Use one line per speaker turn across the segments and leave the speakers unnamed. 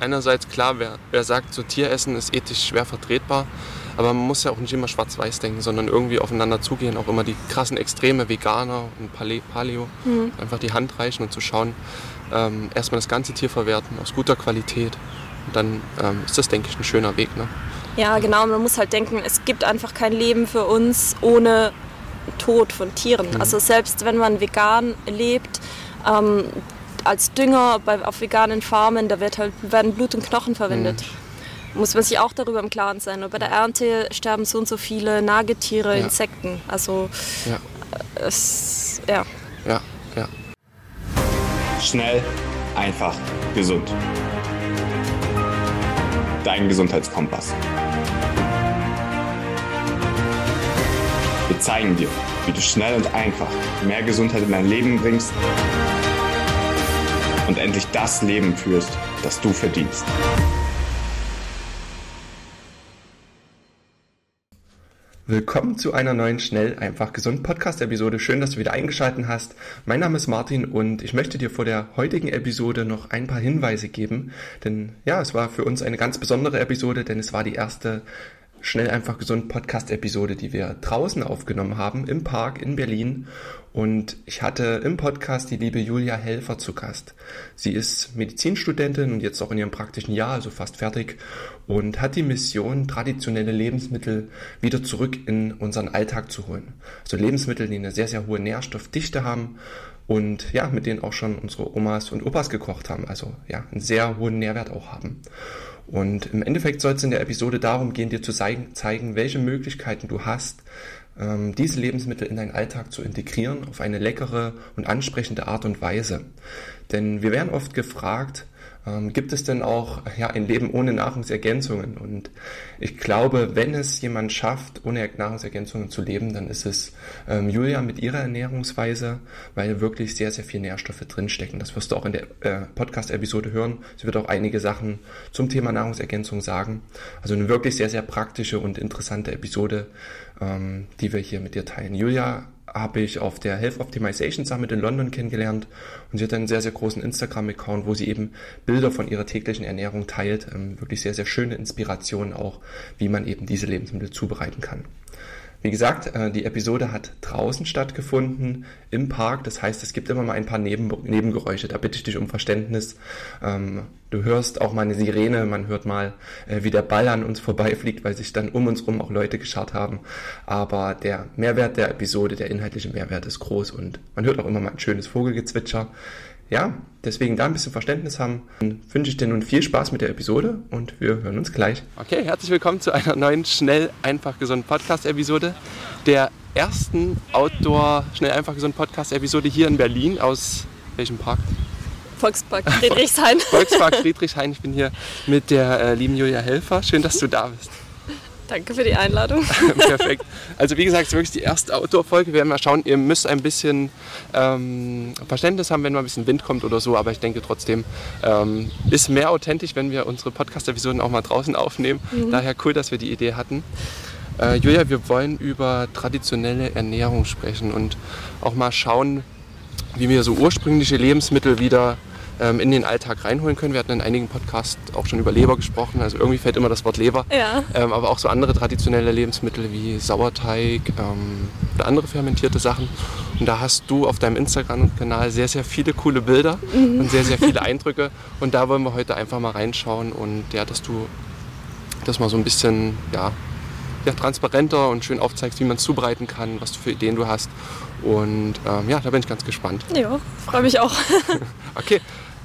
einerseits klar, wer, wer sagt, so Tieressen ist ethisch schwer vertretbar, aber man muss ja auch nicht immer schwarz-weiß denken, sondern irgendwie aufeinander zugehen, auch immer die krassen Extreme, Veganer und Paleo, mhm. einfach die Hand reichen und zu schauen, ähm, erstmal das ganze Tier verwerten aus guter Qualität. Und dann ähm, ist das, denke ich, ein schöner Weg. Ne?
Ja, genau. Man muss halt denken, es gibt einfach kein Leben für uns ohne Tod von Tieren. Mhm. Also selbst wenn man vegan lebt, ähm, als Dünger bei, auf veganen Farmen, da wird halt, werden Blut und Knochen verwendet. Mhm. Muss man sich auch darüber im Klaren sein. Und bei der Ernte sterben so und so viele Nagetiere, ja. Insekten. Also ja. es, ja.
Ja, ja.
Schnell, einfach, gesund. Dein Gesundheitskompass. Wir zeigen dir, wie du schnell und einfach mehr Gesundheit in dein Leben bringst und endlich das Leben führst, das du verdienst.
Willkommen zu einer neuen Schnell, einfach gesund Podcast-Episode. Schön, dass du wieder eingeschaltet hast. Mein Name ist Martin und ich möchte dir vor der heutigen Episode noch ein paar Hinweise geben. Denn ja, es war für uns eine ganz besondere Episode, denn es war die erste Schnell einfach gesund Podcast-Episode, die wir draußen aufgenommen haben, im Park in Berlin. Und ich hatte im Podcast die liebe Julia Helfer zu Gast. Sie ist Medizinstudentin und jetzt auch in ihrem praktischen Jahr, also fast fertig, und hat die Mission, traditionelle Lebensmittel wieder zurück in unseren Alltag zu holen. Also Lebensmittel, die eine sehr, sehr hohe Nährstoffdichte haben und ja, mit denen auch schon unsere Omas und Opas gekocht haben. Also ja, einen sehr hohen Nährwert auch haben. Und im Endeffekt soll es in der Episode darum gehen, dir zu zeigen, welche Möglichkeiten du hast, ähm, diese Lebensmittel in deinen Alltag zu integrieren auf eine leckere und ansprechende Art und Weise. Denn wir werden oft gefragt, ähm, gibt es denn auch ja, ein Leben ohne Nahrungsergänzungen? Und ich glaube, wenn es jemand schafft, ohne Nahrungsergänzungen zu leben, dann ist es ähm, Julia mit ihrer Ernährungsweise, weil wirklich sehr, sehr viel Nährstoffe drinstecken. Das wirst du auch in der äh, Podcast-Episode hören. Sie wird auch einige Sachen zum Thema Nahrungsergänzung sagen. Also eine wirklich sehr, sehr praktische und interessante Episode, ähm, die wir hier mit dir teilen. Julia habe ich auf der Health Optimization Summit in London kennengelernt und sie hat einen sehr, sehr großen Instagram-Account, wo sie eben Bilder von ihrer täglichen Ernährung teilt. Ähm, wirklich sehr, sehr schöne Inspirationen auch, wie man eben diese Lebensmittel zubereiten kann. Wie gesagt, äh, die Episode hat draußen stattgefunden, im Park. Das heißt, es gibt immer mal ein paar Neben Nebengeräusche. Da bitte ich dich um Verständnis. Ähm, du hörst auch mal eine Sirene, man hört mal, äh, wie der Ball an uns vorbeifliegt, weil sich dann um uns rum auch Leute geschart haben. Aber der Mehrwert der Episode, der inhaltliche Mehrwert ist groß und man hört auch immer mal ein schönes Vogelgezwitscher ja, deswegen da ein bisschen Verständnis haben. Dann wünsche ich dir nun viel Spaß mit der Episode und wir hören uns gleich. Okay, herzlich willkommen zu einer neuen Schnell, einfach gesund Podcast-Episode. Der ersten Outdoor Schnell, einfach gesund Podcast-Episode hier in Berlin. Aus welchem Park?
Volkspark Friedrichshain.
Volkspark Friedrichshain. Ich bin hier mit der äh, lieben Julia Helfer. Schön, dass du da bist.
Danke für die Einladung.
Perfekt. Also wie gesagt, es ist wirklich die erste Outdoor-Folge. Wir werden mal schauen, ihr müsst ein bisschen ähm, Verständnis haben, wenn mal ein bisschen Wind kommt oder so. Aber ich denke trotzdem, ähm, ist mehr authentisch, wenn wir unsere Podcast-Episoden auch mal draußen aufnehmen. Mhm. Daher cool, dass wir die Idee hatten. Äh, Julia, wir wollen über traditionelle Ernährung sprechen und auch mal schauen, wie wir so ursprüngliche Lebensmittel wieder ähm, in den Alltag reinholen können. Wir hatten in einigen Podcasts auch schon über Leber gesprochen, also irgendwie fällt immer das Wort Leber.
Ja.
Ähm, aber auch so andere traditionelle Lebensmittel wie Sauerteig ähm, oder andere fermentierte Sachen. Und da hast du auf deinem Instagram-Kanal sehr, sehr viele coole Bilder mhm. und sehr, sehr viele Eindrücke. Und da wollen wir heute einfach mal reinschauen und ja, dass du das mal so ein bisschen, ja, ja, transparenter und schön aufzeigst, wie man es zubereiten kann, was für Ideen du hast. Und ähm, ja, da bin ich ganz gespannt.
Ja, freue mich auch.
okay,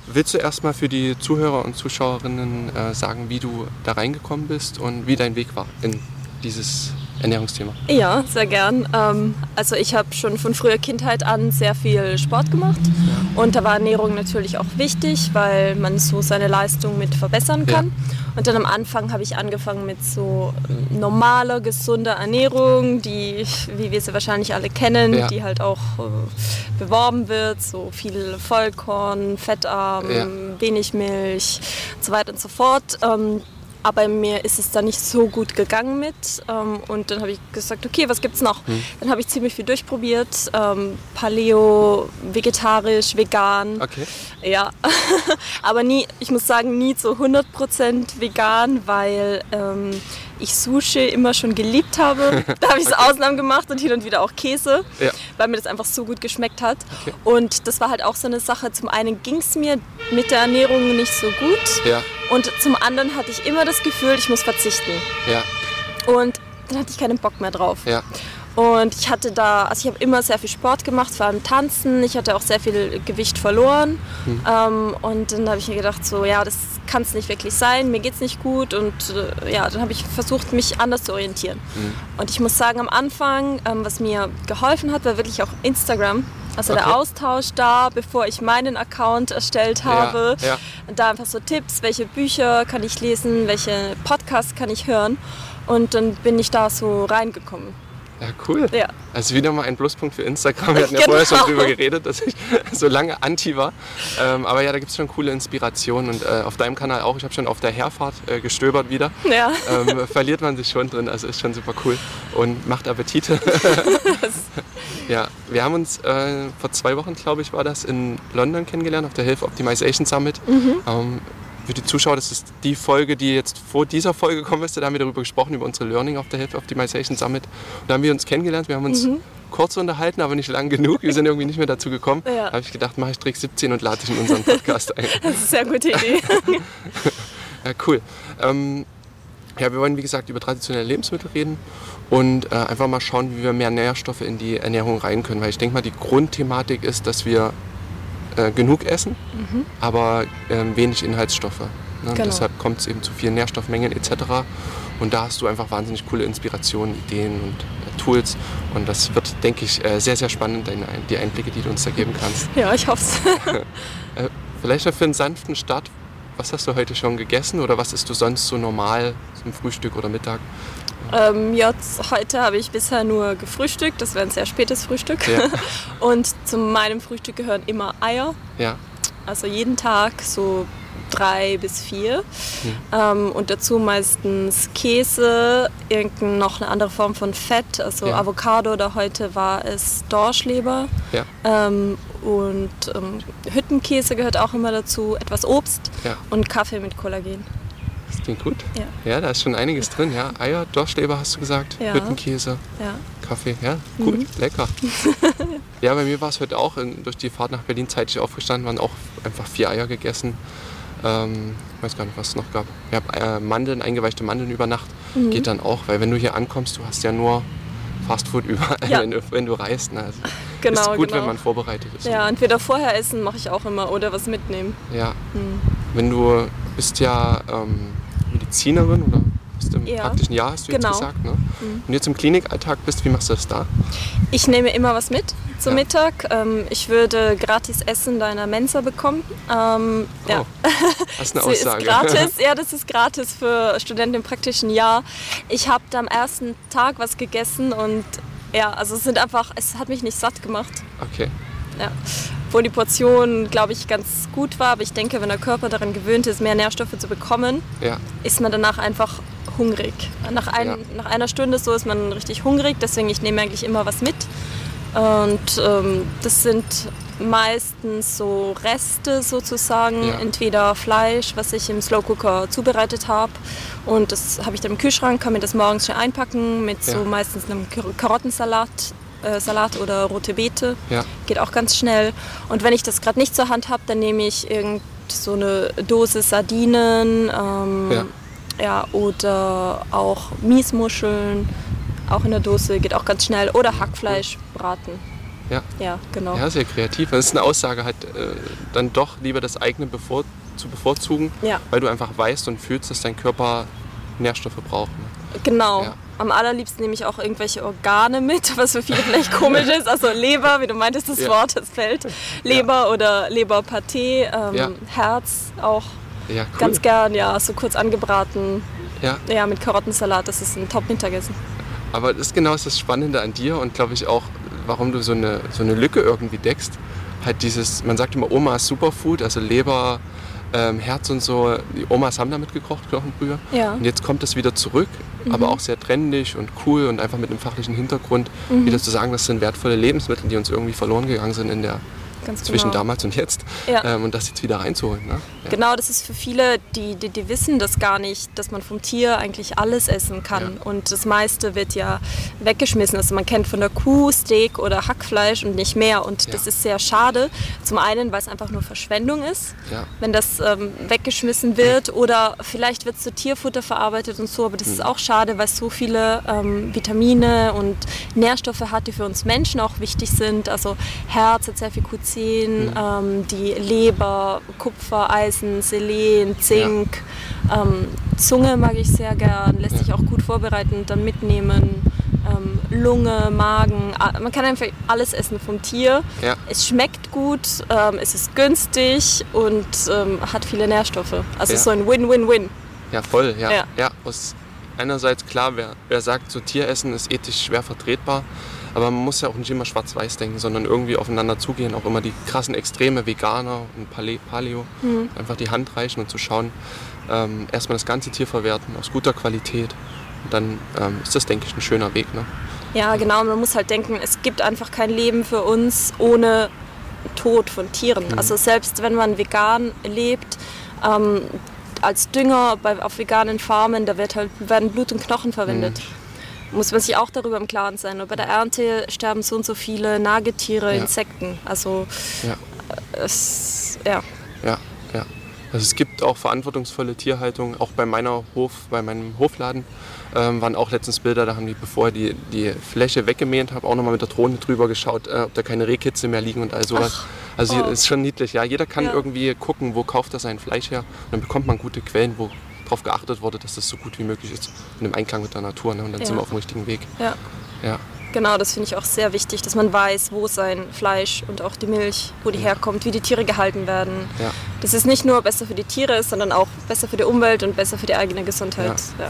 Willst du erstmal für die Zuhörer und Zuschauerinnen äh, sagen, wie du da reingekommen bist und wie dein Weg war in dieses Ernährungsthema?
Ja, sehr gern. Ähm, also ich habe schon von früher Kindheit an sehr viel Sport gemacht ja. und da war Ernährung natürlich auch wichtig, weil man so seine Leistung mit verbessern kann. Ja. Und dann am Anfang habe ich angefangen mit so normaler, gesunder Ernährung, die, wie wir sie wahrscheinlich alle kennen, ja. die halt auch äh, beworben wird, so viel Vollkorn, fettarm, wenig Milch und so weiter und so fort. Aber mir ist es da nicht so gut gegangen mit. Ähm, und dann habe ich gesagt, okay, was gibt's noch?
Hm.
Dann habe ich ziemlich viel durchprobiert. Ähm, Paleo, vegetarisch, vegan.
Okay.
Ja, aber nie, ich muss sagen, nie zu 100% vegan, weil ähm, ich Sushi immer schon geliebt habe. Da habe ich so Ausnahmen gemacht und hin und wieder auch Käse,
Ja.
weil mir das einfach so gut geschmeckt hat.
Okay.
Und das war halt auch so eine Sache. Zum einen ging es mir mit der Ernährung nicht so gut
Ja,
und zum anderen hatte ich immer das Gefühl, ich muss verzichten.
ja,
Und dann hatte ich keinen Bock mehr drauf.
ja.
Und ich hatte da, also ich habe immer sehr viel Sport gemacht, vor allem Tanzen. Ich hatte auch sehr viel Gewicht verloren. Ähm, und dann habe ich mir gedacht, so, ja, das kann es nicht wirklich sein, mir geht es nicht gut. Und äh, ja, dann habe ich versucht, mich anders zu orientieren. Und ich muss sagen, am Anfang, ähm, was mir geholfen hat, war wirklich auch Instagram. Also
Okay.
der Austausch da, bevor ich meinen Account erstellt habe.
ja.
Und da einfach so Tipps, welche Bücher kann ich lesen, welche Podcasts kann ich hören. Und dann bin ich da so reingekommen.
Ja, cool.
Ja.
Also wieder mal ein Pluspunkt für Instagram. Wir hatten ja
Genau.
vorher schon drüber geredet, dass ich so lange anti war. Ähm, aber ja, da gibt es schon coole Inspirationen. Und äh, auf deinem Kanal auch. Ich habe schon auf der Herfahrt äh, gestöbert wieder.
Ja.
Ähm, verliert man sich schon drin. Also ist schon super cool. Und macht Appetite. ja, wir haben uns äh, vor zwei Wochen, glaube ich, war das, in London kennengelernt, auf der Health Optimization Summit. Ähm, für die Zuschauer, das ist die Folge, die jetzt vor dieser Folge kommen müsste. Da haben wir darüber gesprochen, über unsere Learning auf der Health Optimization Summit. Und da haben wir uns kennengelernt. Wir haben uns kurz unterhalten, aber nicht lang genug. Wir sind irgendwie nicht mehr dazu gekommen.
Ja.
Da habe ich gedacht, mache ich Trick 17 und lade dich in unseren Podcast ein.
Das ist eine sehr gute Idee.
Ja, cool. Ähm, ja, wir wollen wie gesagt über traditionelle Lebensmittel reden und äh, einfach mal schauen, wie wir mehr Nährstoffe in die Ernährung rein können. Weil ich denke mal, die Grundthematik ist, dass wir äh, genug essen, aber ähm, wenig Inhaltsstoffe. Ne?
Genau.
Deshalb kommt es eben zu vielen Nährstoffmengen etc. Und da hast du einfach wahnsinnig coole Inspirationen, Ideen und äh, Tools. Und das wird, denke ich, äh, sehr, sehr spannend, deine, die Einblicke, die du uns da geben kannst.
ja, ich hoffe es.
Äh, vielleicht noch für einen sanften Start. Was hast du heute schon gegessen oder was isst du sonst so normal zum Frühstück oder Mittag?
Ähm, jetzt, heute habe ich bisher nur gefrühstückt. Das wäre ein sehr spätes Frühstück.
Ja.
Und zu meinem Frühstück gehören immer Eier.
Ja,
Also jeden Tag so drei bis vier.
Hm.
Ähm, und dazu meistens Käse, irgendein, noch eine andere Form von Fett, also
Ja.
Avocado oder heute war es Dorschleber.
ja,
Ähm, und ähm, Hüttenkäse gehört auch immer dazu, etwas Obst
ja.
und Kaffee mit Kollagen.
Das klingt gut.
Ja.
Ja, da ist schon einiges drin. Ja, Eier, Dorschleber hast du gesagt,
Ja.
Hüttenkäse,
Ja.
Kaffee. Ja, gut,
Mhm.
lecker. ja, bei mir war es heute auch in, durch die Fahrt nach Berlin zeitig aufgestanden, waren auch einfach vier Eier gegessen. Ähm, ich weiß gar nicht, was es noch gab. Ich habe äh, Mandeln, eingeweichte Mandeln über Nacht.
Mhm.
Geht dann auch, weil wenn du hier ankommst, du hast ja nur Fastfood überall,
Ja.
wenn, du, wenn du reist. Ne? Also
Genau,
ist gut,
genau.
wenn man vorbereitet ist.
Ja, entweder vorher essen mache ich auch immer oder was mitnehmen.
Ja. Wenn du bist ja ähm, Medizinerin oder bist im
Ja.
praktischen Jahr, hast du
Genau.
jetzt gesagt. Ne? Wenn du jetzt im Klinikalltag bist, wie machst du das da?
Ich nehme immer was mit zum
Ja.
Mittag. Ähm, ich würde gratis Essen da in der Mensa bekommen. Ähm, ja.
Oh, das ist eine
Sie ist
Aussage.
gratis, ja, das ist gratis für Studenten im praktischen Jahr. Ich habe am ersten Tag was gegessen und ja, also es sind einfach, es hat mich nicht satt gemacht.
Okay.
Ja. Obwohl die Portion, glaube ich, ganz gut war, aber ich denke, wenn der Körper daran gewöhnt ist, mehr Nährstoffe zu bekommen,
Ja,
ist man danach einfach hungrig. Nach, ein,
Ja.
nach einer Stunde so ist man richtig hungrig, deswegen ich nehme eigentlich immer was mit. Und ähm, das sind meistens so Reste sozusagen,
Ja.
entweder Fleisch, was ich im Slow Cooker zubereitet habe. Und das habe ich dann im Kühlschrank, kann mir das morgens schnell einpacken mit so
Ja.
meistens einem Kar- Karottensalat äh, Salat oder rote Beete.
ja,
Geht auch ganz schnell. Und wenn ich das gerade nicht zur Hand habe, dann nehme ich irgend so eine Dose Sardinen ähm,
Ja.
ja, oder auch Miesmuscheln, auch in der Dose, geht auch ganz schnell. Oder Hackfleisch braten.
ja.
Ja, genau.
Ja, sehr kreativ. Das ist eine Aussage, halt äh, dann doch lieber das eigene bevor, zu bevorzugen,
Ja.
weil du einfach weißt und fühlst, dass dein Körper Nährstoffe braucht. Ne?
Genau.
Ja.
Am allerliebsten nehme ich auch irgendwelche Organe mit, was für viele vielleicht komisch ist. Also Leber, wie du meintest, das
Ja.
Wort, das fällt. Leber oder Leberpaté, ähm,
Ja.
Herz auch
Ja, cool.
ganz gern, ja, so kurz angebraten.
ja.
Ja, mit Karottensalat, das ist ein Top-Mittagessen.
Aber das ist genau das Spannende an dir und glaube ich auch, warum du so eine, so eine Lücke irgendwie deckst. Halt dieses, man sagt immer Omas Superfood, also Leber, ähm, Herz und so. Die Omas haben damit gekocht, Knochenbrühe.
Ja.
Und jetzt kommt das wieder zurück, aber auch sehr trendig und cool und einfach mit einem fachlichen Hintergrund,
Mhm.
wieder zu sagen, das sind wertvolle Lebensmittel, die uns irgendwie verloren gegangen sind in der
Ganz
zwischen
genau.
damals und jetzt.
Ja.
Ähm, und das jetzt wieder reinzuholen. Ne?
Genau, das ist für viele, die, die, die wissen das gar nicht, dass man vom Tier eigentlich alles essen kann.
Ja.
Und das meiste wird ja weggeschmissen. Also man kennt von der Kuh Steak oder Hackfleisch und nicht mehr. Und das
Ja.
ist sehr schade. Zum einen, weil es einfach nur Verschwendung ist,
Ja.
wenn das ähm, weggeschmissen wird. Oder vielleicht wird es zu Tierfutter verarbeitet und so. Aber das ist
Hm.
auch schade, weil es so viele ähm, Vitamine und Nährstoffe hat, die für uns Menschen auch wichtig sind. Also Herz hat sehr viel Q10,
Hm.
ähm, die Leber, Kupfer, Eisen, Selen, Zink. Ähm, Zunge mag ich sehr gern, lässt
Ja.
sich auch gut vorbereiten und dann mitnehmen. Ähm, Lunge, Magen, man kann einfach alles essen vom Tier.
Ja.
Es schmeckt gut, ähm, es ist günstig und ähm, hat viele Nährstoffe. Also
Ja.
so ein Win-Win-Win.
Ja, voll, ja.
Ja.
ja. aus einerseits klar, wer, wer sagt, so Tieressen ist ethisch schwer vertretbar, aber man muss ja auch nicht immer schwarz-weiß denken, sondern irgendwie aufeinander zugehen, auch immer die krassen Extreme, Veganer und Pale Paleo,
Mhm.
einfach die Hand reichen und zu schauen, ähm, erstmal das ganze Tier verwerten, aus guter Qualität. Und dann ähm, ist das, denke ich, ein schöner Weg. Ne?
Ja, genau. Man muss halt denken, es gibt einfach kein Leben für uns ohne Tod von Tieren.
Mhm.
Also selbst wenn man vegan lebt, ähm, als Dünger bei, auf veganen Farmen, da wird halt, werden Blut und Knochen verwendet.
Mhm.
Muss man sich auch darüber im Klaren sein. Bei der Ernte sterben so und so viele Nagetiere,
Ja.
Insekten. Also
Ja.
es, ja.
Ja, ja. Also es gibt auch verantwortungsvolle Tierhaltung, auch bei meiner Hof, bei meinem Hofladen ähm, waren auch letztens Bilder, da haben die, bevor die die Fläche weggemäht haben, auch nochmal mit der Drohne drüber geschaut, äh, ob da keine Rehkitze mehr liegen und all sowas. also
oh.
ist schon niedlich, ja. Jeder kann
Ja.
irgendwie gucken, wo kauft er sein Fleisch her und dann bekommt man gute Quellen, wo darauf geachtet wurde, dass das so gut wie möglich ist und im Einklang mit der Natur. Ne? Und dann
Ja.
sind wir auf dem richtigen Weg.
ja.
Ja,
Genau, das finde ich auch sehr wichtig, dass man weiß, wo sein Fleisch und auch die Milch, wo die herkommt, wie die Tiere gehalten werden.
ja.
Das ist nicht nur besser für die Tiere, sondern auch besser für die Umwelt und besser für die eigene Gesundheit. Ja.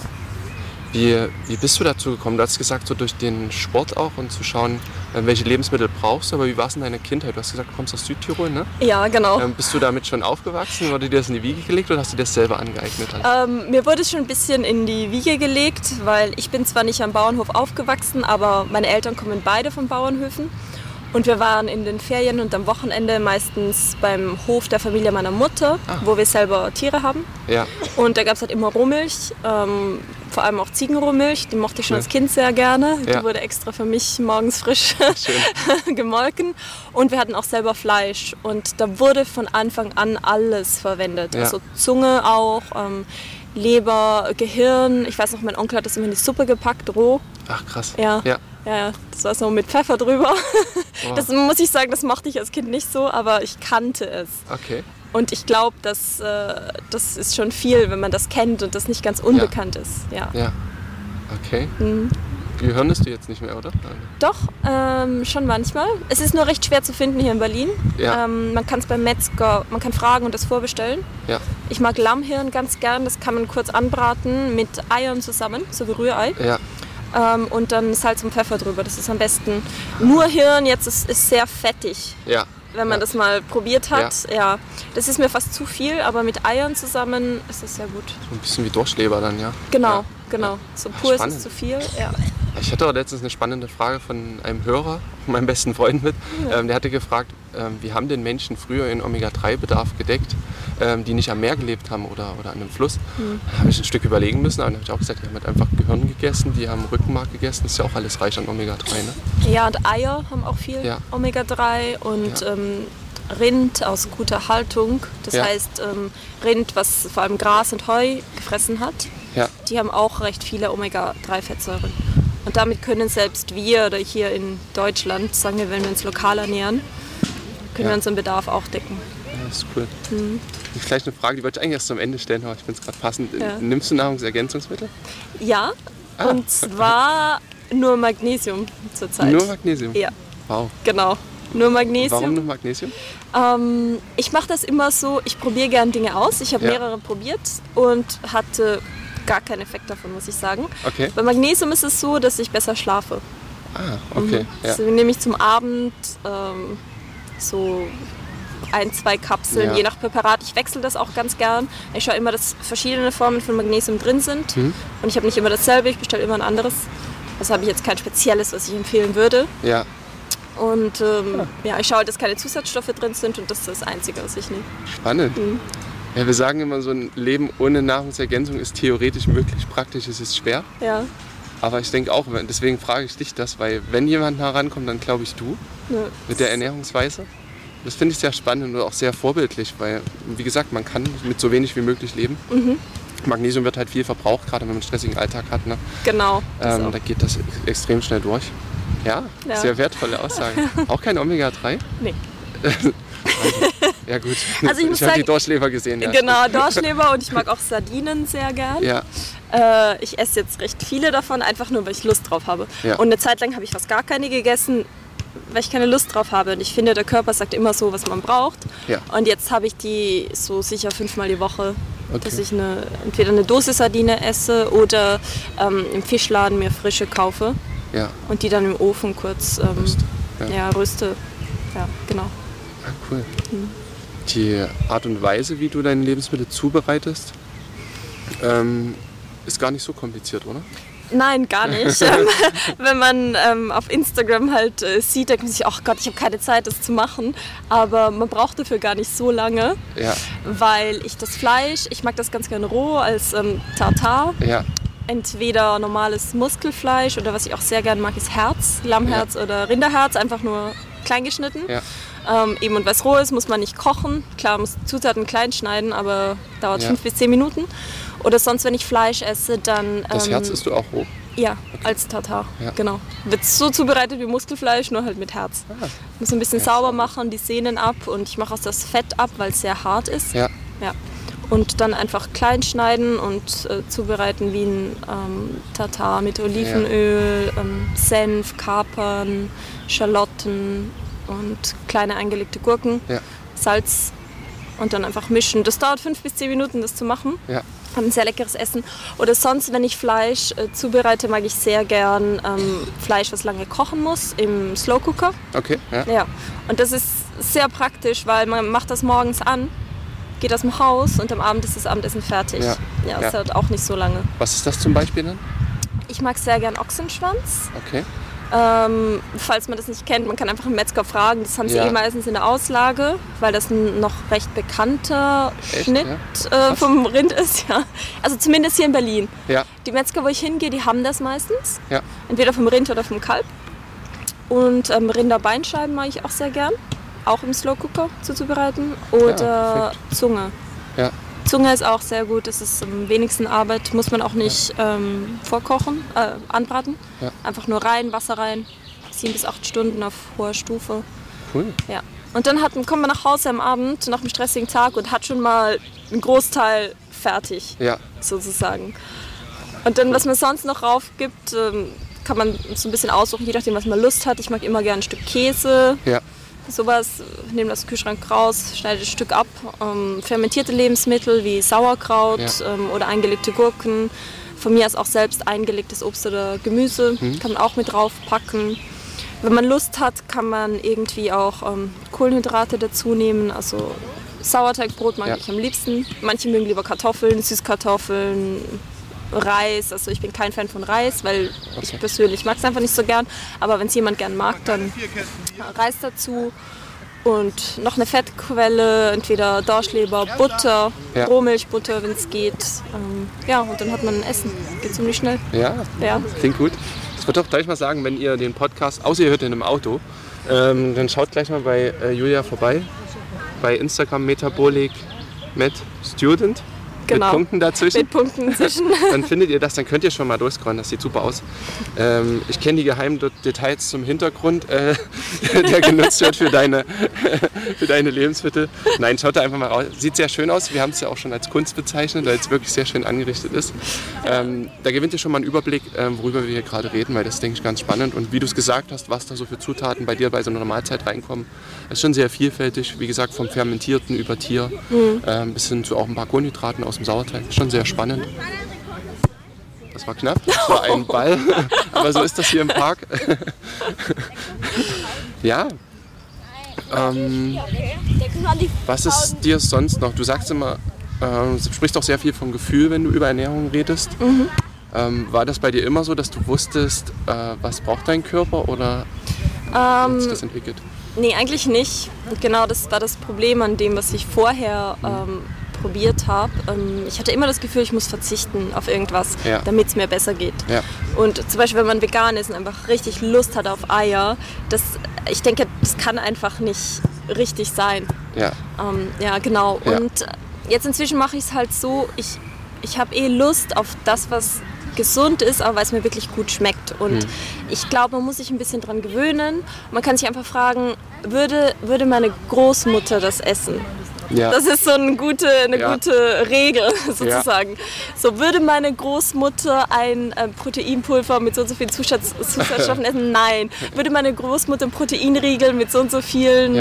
Wie, wie bist du dazu gekommen? Du hast gesagt, so durch den Sport auch und zu schauen, äh, welche Lebensmittel brauchst du, aber wie war es in deiner Kindheit? Du hast gesagt, du kommst aus Südtirol, ne?
Ja, genau.
Ähm, bist du damit schon aufgewachsen? Wurde dir das in die Wiege gelegt oder hast du dir das selber angeeignet?
Ähm, mir wurde es schon ein bisschen in die Wiege gelegt, weil ich bin zwar nicht am Bauernhof aufgewachsen, aber meine Eltern kommen beide von Bauernhöfen. Und wir waren in den Ferien und am Wochenende meistens beim Hof der Familie meiner Mutter,
Ah.
wo wir selber Tiere haben.
Ja,
Und da gab es halt immer Rohmilch, ähm, vor allem auch Ziegenrohmilch, die mochte ich schon
Ja.
als Kind sehr gerne.
Ja.
Die wurde extra für mich morgens frisch
schön.
gemolken. Und wir hatten auch selber Fleisch. Und da wurde von Anfang an alles verwendet.
Ja.
Also Zunge auch, ähm, Leber, Gehirn. Ich weiß noch, mein Onkel hat das immer in die Suppe gepackt, roh.
Ach krass.
Ja.
Ja.
Ja, ja, das war so mit Pfeffer drüber.
Wow.
Das muss ich sagen, das mochte ich als Kind nicht so, aber ich kannte es.
Okay.
Und ich glaube, dass, äh, das ist schon viel, wenn man das kennt und das nicht ganz unbekannt ist. Ja.
Ja. Okay.
Mhm.
Gehirn ist du jetzt nicht mehr, oder?
Doch, ähm, schon manchmal. Es ist nur recht schwer zu finden hier in Berlin.
Ja.
Ähm, man kann es beim Metzger, man kann fragen und das vorbestellen.
Ja.
Ich mag Lammhirn ganz gern, das kann man kurz anbraten mit Eiern zusammen, so wie Rührei.
Ja.
Ähm, und dann Salz und Pfeffer drüber, das ist am besten. Nur Hirn jetzt ist, ist sehr fettig,
Ja.
wenn man
Ja.
das mal probiert hat. Ja. Das ist mir fast zu viel, aber mit Eiern zusammen ist das sehr gut.
So ein bisschen wie Durchleber dann, ja.
Genau,
Ja.
genau. So
Ach,
pur ist
spannend.
es zu viel. Ja.
Ich hatte auch letztens eine spannende Frage von einem Hörer, meinem besten Freund mit. Ähm, der hatte gefragt, ähm, wie haben denn Menschen früher ihren Omega-3-Bedarf gedeckt, ähm, die nicht am Meer gelebt haben oder, oder an einem Fluss?
Hm.
Da habe ich ein Stück überlegen müssen, aber dann habe ich auch gesagt, die haben halt einfach Gehirn gegessen, die haben Rückenmark gegessen, das ist ja auch alles reich an Omega-3. Ne?
Ja, und Eier haben auch viel
Ja.
Omega-3 und
Ja.
ähm, Rind aus guter Haltung. Das
Ja.
heißt, ähm, Rind, was vor allem Gras und Heu gefressen hat, die haben auch recht viele Omega-3-Fettsäuren. Und damit können selbst wir oder hier in Deutschland, sagen wir, wenn wir uns lokal ernähren, können
Ja.
wir unseren Bedarf auch decken.
Ja, das ist cool.
Mhm.
Vielleicht eine Frage, die wollte ich eigentlich erst am Ende stellen, aber ich finde es gerade passend.
Ja.
Nimmst du Nahrungsergänzungsmittel?
Ja,
Ah,
und zwar nur Magnesium zurzeit.
Nur Magnesium?
Ja,
Wow.
genau. Nur Magnesium.
Warum nur Magnesium?
Ähm, ich mache das immer so, ich probiere gern Dinge aus. Ich habe
Ja.
mehrere probiert und hatte gar keinen Effekt davon, muss ich sagen.
Okay.
Bei Magnesium ist es so, dass ich besser schlafe.
Ah, okay. Ja.
Also nehme ich zum Abend ähm, so ein, zwei Kapseln,
Ja.
je nach Präparat. Ich wechsle das auch ganz gern. Ich schaue immer, dass verschiedene Formen von Magnesium drin sind.
Mhm.
Und ich habe nicht immer dasselbe, ich bestelle immer ein anderes. Das habe ich jetzt kein spezielles, was ich empfehlen würde.
Ja,
Und ähm, ja, ich schaue, dass keine Zusatzstoffe drin sind und das ist das Einzige, was ich nehme.
spannend. Ja, wir sagen immer, so ein Leben ohne Nahrungsergänzung ist theoretisch möglich, praktisch ist es schwer.
Ja,
Aber ich denke auch, deswegen frage ich dich das, weil wenn jemand herankommt, dann glaube ich du
ne,
mit der Ernährungsweise. Das finde ich sehr spannend und auch sehr vorbildlich, weil, wie gesagt, man kann mit so wenig wie möglich leben.
Mhm.
Magnesium wird halt viel verbraucht, gerade wenn man einen stressigen Alltag hat. Ne?
genau.
Ähm, da geht das ex- extrem schnell durch. Ja,
Ja.
sehr wertvolle Aussage. auch kein Omega-3?
Nee.
Ja gut,
Also ich muss
habe die Dorschleber gesehen. Ja,
Genau, Dorschleber und ich mag auch Sardinen sehr gern.
Ja,
Äh, ich esse jetzt recht viele davon, einfach nur, weil ich Lust drauf habe.
Ja.
Und eine Zeit lang habe ich fast gar keine gegessen, weil ich keine Lust drauf habe. Und ich finde, der Körper sagt immer so, was man braucht.
Ja.
Und jetzt habe ich die so sicher fünfmal die Woche,
Okay.
dass ich eine, entweder eine Dose Sardine esse oder ähm, im Fischladen mir frische kaufe
ja,
und die dann im Ofen kurz ähm,
Röst, ja.
röste. Ja, genau.
Ah, cool. Die Art und Weise, wie du deine Lebensmittel zubereitest, ähm, ist gar nicht so kompliziert, oder?
Nein, gar nicht. Ähm, Wenn man ähm, auf Instagram halt äh, sieht, denkt man sich, ach Gott, ich habe keine Zeit, das zu machen. Aber man braucht dafür gar nicht so lange,
Ja,
weil ich das Fleisch, ich mag das ganz gerne roh als ähm, Tartar.
ja,
Entweder normales Muskelfleisch oder was ich auch sehr gerne mag, ist Herz, Lammherz oder Rinderherz, einfach nur klein geschnitten.
ja,
Ähm, eben und was roh ist, muss man nicht kochen. Klar, man muss Zutaten klein schneiden, aber dauert
Ja.
fünf bis zehn Minuten. Oder sonst, wenn ich Fleisch esse, dann.
das
ähm,
Herz isst du auch roh.
ja, als Tartar.
Ja.
Genau. Wird so zubereitet wie Muskelfleisch, nur halt mit Herz.
Ah.
Muss ein bisschen sauber machen, die Sehnen ab und ich mache auch das Fett ab, weil es sehr hart ist.
Ja,
Ja. Und dann einfach klein schneiden und äh, zubereiten wie ein ähm, Tartar mit Olivenöl, ähm, Senf, Kapern, Schalotten und kleine eingelegte Gurken,
ja,
Salz und dann einfach mischen. Das dauert fünf bis zehn Minuten, das zu machen
ja,
ein sehr leckeres Essen. Oder sonst, wenn ich Fleisch äh, zubereite, mag ich sehr gern ähm, Fleisch, was lange kochen muss, im Slow Cooker.
okay, ja,
Ja. Und das ist sehr praktisch, weil man macht das morgens an, geht aus dem Haus und am Abend ist das Abendessen fertig.
Ja.
Ja,
Ja.
das dauert auch nicht so lange.
Was ist das zum Beispiel dann?
Ich mag sehr gern Ochsenschwanz.
Okay,
Ähm, falls man das nicht kennt, man kann einfach einen Metzger fragen. Das haben sie
Ja.
eh meistens in der Auslage, weil das ein noch recht bekannter
Echt,
Schnitt
ja?
äh, vom Rind ist. Ja. Also zumindest hier in Berlin.
ja,
Die Metzger, wo ich hingehe, die haben das meistens.
ja,
Entweder vom Rind oder vom Kalb. Und ähm, Rinderbeinscheiben mag ich auch sehr gern. Auch im Slow Cooker zuzubereiten. Oder Zunge.
ja,
Zunge ist auch sehr gut. Das ist am wenigsten Arbeit. Muss man auch nicht ähm, vorkochen, äh, anbraten.
Ja.
Einfach nur rein, Wasser rein. Sieben bis acht Stunden auf hoher Stufe.
cool.
Ja. Und dann hat, kommt man nach Hause am Abend nach einem stressigen Tag und hat schon mal einen Großteil fertig
Ja,
sozusagen. Und dann, was man sonst noch rauf gibt, ähm, kann man so ein bisschen aussuchen, je nachdem, was man Lust hat. Ich mag immer gerne ein Stück Käse,
ja,
sowas, nehme das Kühlschrank raus, schneide das Stück ab. Ähm, fermentierte Lebensmittel wie Sauerkraut
Ja.
ähm, oder eingelegte Gurken. Von mir aus auch selbst eingelegtes Obst oder Gemüse
Mhm.
kann man auch mit draufpacken. Wenn man Lust hat, kann man irgendwie auch ähm, Kohlenhydrate dazu nehmen. Also Sauerteigbrot mag
Ja.
ich am liebsten. Manche mögen lieber Kartoffeln, Süßkartoffeln, Reis. Also ich bin kein Fan von Reis, weil
Okay.
ich persönlich mag es einfach nicht so gern. Aber wenn es jemand gern mag, dann Reis dazu und noch eine Fettquelle, entweder Dorschleber, Butter,
Ja.
Rohmilchbutter, wenn es geht. Ähm, ja, und dann hat man ein Essen. Geht ziemlich schnell.
ja,
Ja.
klingt gut. Ich würde auch gleich mal sagen, wenn ihr den Podcast, außer ihr hört ihn im Auto, ähm, dann schaut gleich mal bei äh, Julia vorbei. Bei Instagram Metabolik Student.
Genau.
Mit Punkten dazwischen.
Mit Punkten zwischen.
dann findet ihr das, dann könnt ihr schon mal durchscrollen, das sieht super aus. Ähm, ich kenne die geheimen Det- Details zum Hintergrund, äh, der genutzt wird für deine, für deine Lebensmittel. Nein, schaut da einfach mal raus. Sieht sehr schön aus. Wir haben es ja auch schon als Kunst bezeichnet, weil es wirklich sehr schön angerichtet ist. Ähm, da gewinnt ihr schon mal einen Überblick, ähm, worüber wir hier gerade reden, weil das denke ich ganz spannend. Und wie du es gesagt hast, was da so für Zutaten bei dir bei so einer Mahlzeit reinkommen, ist schon sehr vielfältig. Wie gesagt, vom Fermentierten über Tier ähm, bis hin zu auch ein paar Kohlenhydraten aus dem Sauerteig. Schon sehr spannend. Das war knapp, das war ein Ball, aber so ist das hier im Park. ja, Ähm, was ist dir sonst noch? Du sagst immer, äh, du sprichst auch sehr viel vom Gefühl, wenn du über Ernährung redest. Mhm. Ähm, war das bei dir immer so, dass du wusstest, äh, was braucht dein Körper oder ähm, hat sich das entwickelt?
Nee, eigentlich nicht. Genau das war das Problem an dem, was ich vorher mhm. ähm, probiert habe. Ähm, ich hatte immer das Gefühl, ich muss verzichten auf irgendwas, ja. damit es mir besser geht. Ja. Und zum Beispiel, wenn man vegan ist und einfach richtig Lust hat auf Eier, das, ich denke, das kann einfach nicht richtig sein. Ja, ähm, ja genau. Und jetzt inzwischen mache ich es halt so, ich, ich habe eh Lust auf das, was gesund ist, aber weil es mir wirklich gut schmeckt. Und hm. ich glaube, man muss sich ein bisschen dran gewöhnen. Man kann sich einfach fragen, würde, würde meine Großmutter das essen? Ja. Das ist so eine gute, eine ja. gute Regel sozusagen. Ja. So würde meine Großmutter ein äh, Proteinpulver mit so und so vielen Zusatz, Zusatzstoffen essen? Nein. Würde meine Großmutter ein Proteinriegel mit so und so vielen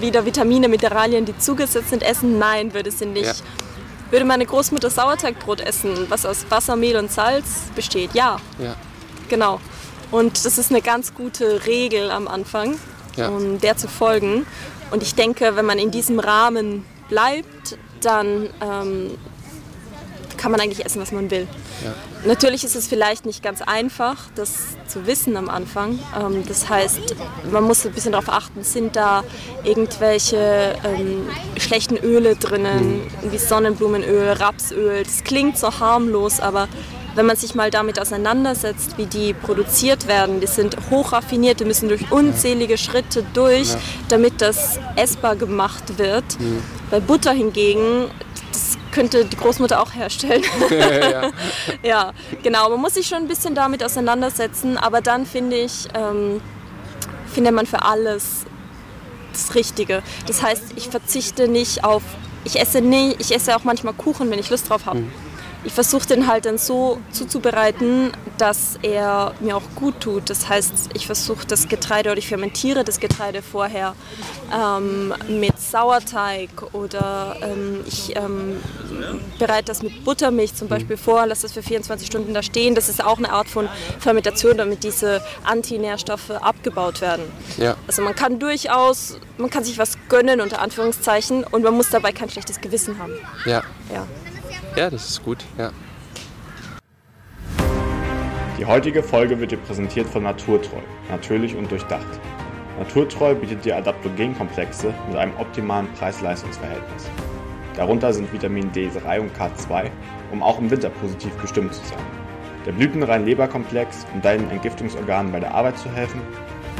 wieder Vitamine, Mineralien, die zugesetzt sind, essen? Nein, würde sie nicht. Würde meine Großmutter Sauerteigbrot essen, was aus Wasser, Mehl und Salz besteht? Ja. Genau. Und das ist eine ganz gute Regel am Anfang, um der zu folgen. Und ich denke, wenn man in diesem Rahmen bleibt, dann ähm, kann man eigentlich essen, was man will. Ja. Natürlich ist es vielleicht nicht ganz einfach, das zu wissen am Anfang. Ähm, das heißt, man muss ein bisschen darauf achten, sind da irgendwelche ähm, schlechten Öle drinnen, mhm. wie Sonnenblumenöl, Rapsöl. Das klingt so harmlos, aber wenn man sich mal damit auseinandersetzt, wie die produziert werden, die sind hochraffiniert, die müssen durch unzählige Schritte durch, ja. damit das essbar gemacht wird. Mhm. Bei Butter hingegen, das könnte die Großmutter auch herstellen. ja. ja, genau. Man muss sich schon ein bisschen damit auseinandersetzen, aber dann finde ich, ähm, findet man für alles das Richtige. Das heißt, ich verzichte nicht auf, ich esse nie, ich esse auch manchmal Kuchen, wenn ich Lust drauf habe. Mhm ich versuche den halt dann so zuzubereiten, dass er mir auch gut tut. Das heißt, ich versuche das Getreide oder ich fermentiere das Getreide vorher ähm, mit Sauerteig oder ähm, ich ähm, bereite das mit Buttermilch zum Beispiel mhm. vor, lasse das für 24 Stunden da stehen. Das ist auch eine Art von Fermentation, damit diese Antinährstoffe abgebaut werden. Ja. Also man kann durchaus, man kann sich was gönnen unter Anführungszeichen und man muss dabei kein schlechtes Gewissen haben.
Ja. ja. Ja, das ist gut, ja.
Die heutige Folge wird dir präsentiert von Naturtreu, natürlich und durchdacht. Naturtreu bietet dir Adaptogenkomplexe mit einem optimalen Preis-Leistungs-Verhältnis. Darunter sind Vitamin D3 und K2, um auch im Winter positiv gestimmt zu sein. Der blütenrein Leberkomplex, um deinen Entgiftungsorganen bei der Arbeit zu helfen.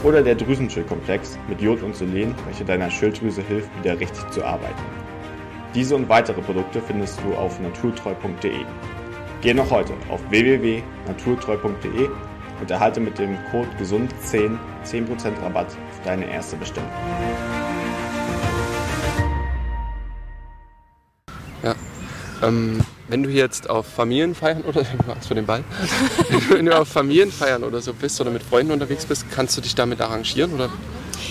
Oder der Drüsenschildkomplex mit Jod und Selen, welcher deiner Schilddrüse hilft, wieder richtig zu arbeiten. Diese und weitere Produkte findest du auf naturtreu.de. Geh noch heute auf www.naturtreu.de und erhalte mit dem Code GESUND10 10% Rabatt auf deine erste Bestellung.
Ja. Ähm, wenn du jetzt auf Familienfeiern oder Angst vor dem Ball, wenn du auf Familienfeiern oder so bist oder mit Freunden unterwegs bist, kannst du dich damit arrangieren oder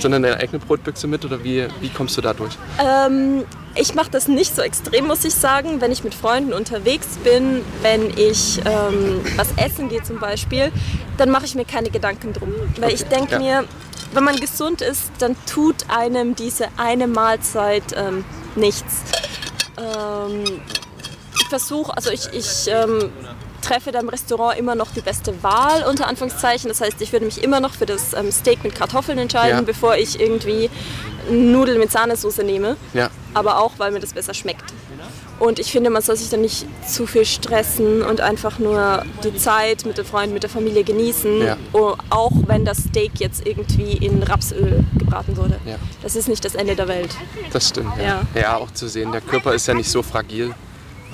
sondern deine eigene Brotbüchse mit oder wie, wie kommst du da durch?
Ähm, ich mache das nicht so extrem, muss ich sagen. Wenn ich mit Freunden unterwegs bin, wenn ich ähm, was essen gehe zum Beispiel, dann mache ich mir keine Gedanken drum. Weil okay. ich denke ja. mir, wenn man gesund ist, dann tut einem diese eine Mahlzeit ähm, nichts. Ähm, ich versuche, also ich, ich ähm, treffe da im Restaurant immer noch die beste Wahl, unter Anführungszeichen. Das heißt, ich würde mich immer noch für das ähm, Steak mit Kartoffeln entscheiden, ja. bevor ich irgendwie Nudeln mit Sahnesoße nehme. Ja. Aber auch, weil mir das besser schmeckt. Und ich finde, man soll sich dann nicht zu viel stressen und einfach nur die Zeit mit den Freunden, mit der Familie genießen. Ja. Auch wenn das Steak jetzt irgendwie in Rapsöl gebraten wurde. Ja. Das ist nicht das Ende der Welt.
Das stimmt. Ja. ja. ja, auch zu sehen, der Körper ist ja nicht so fragil.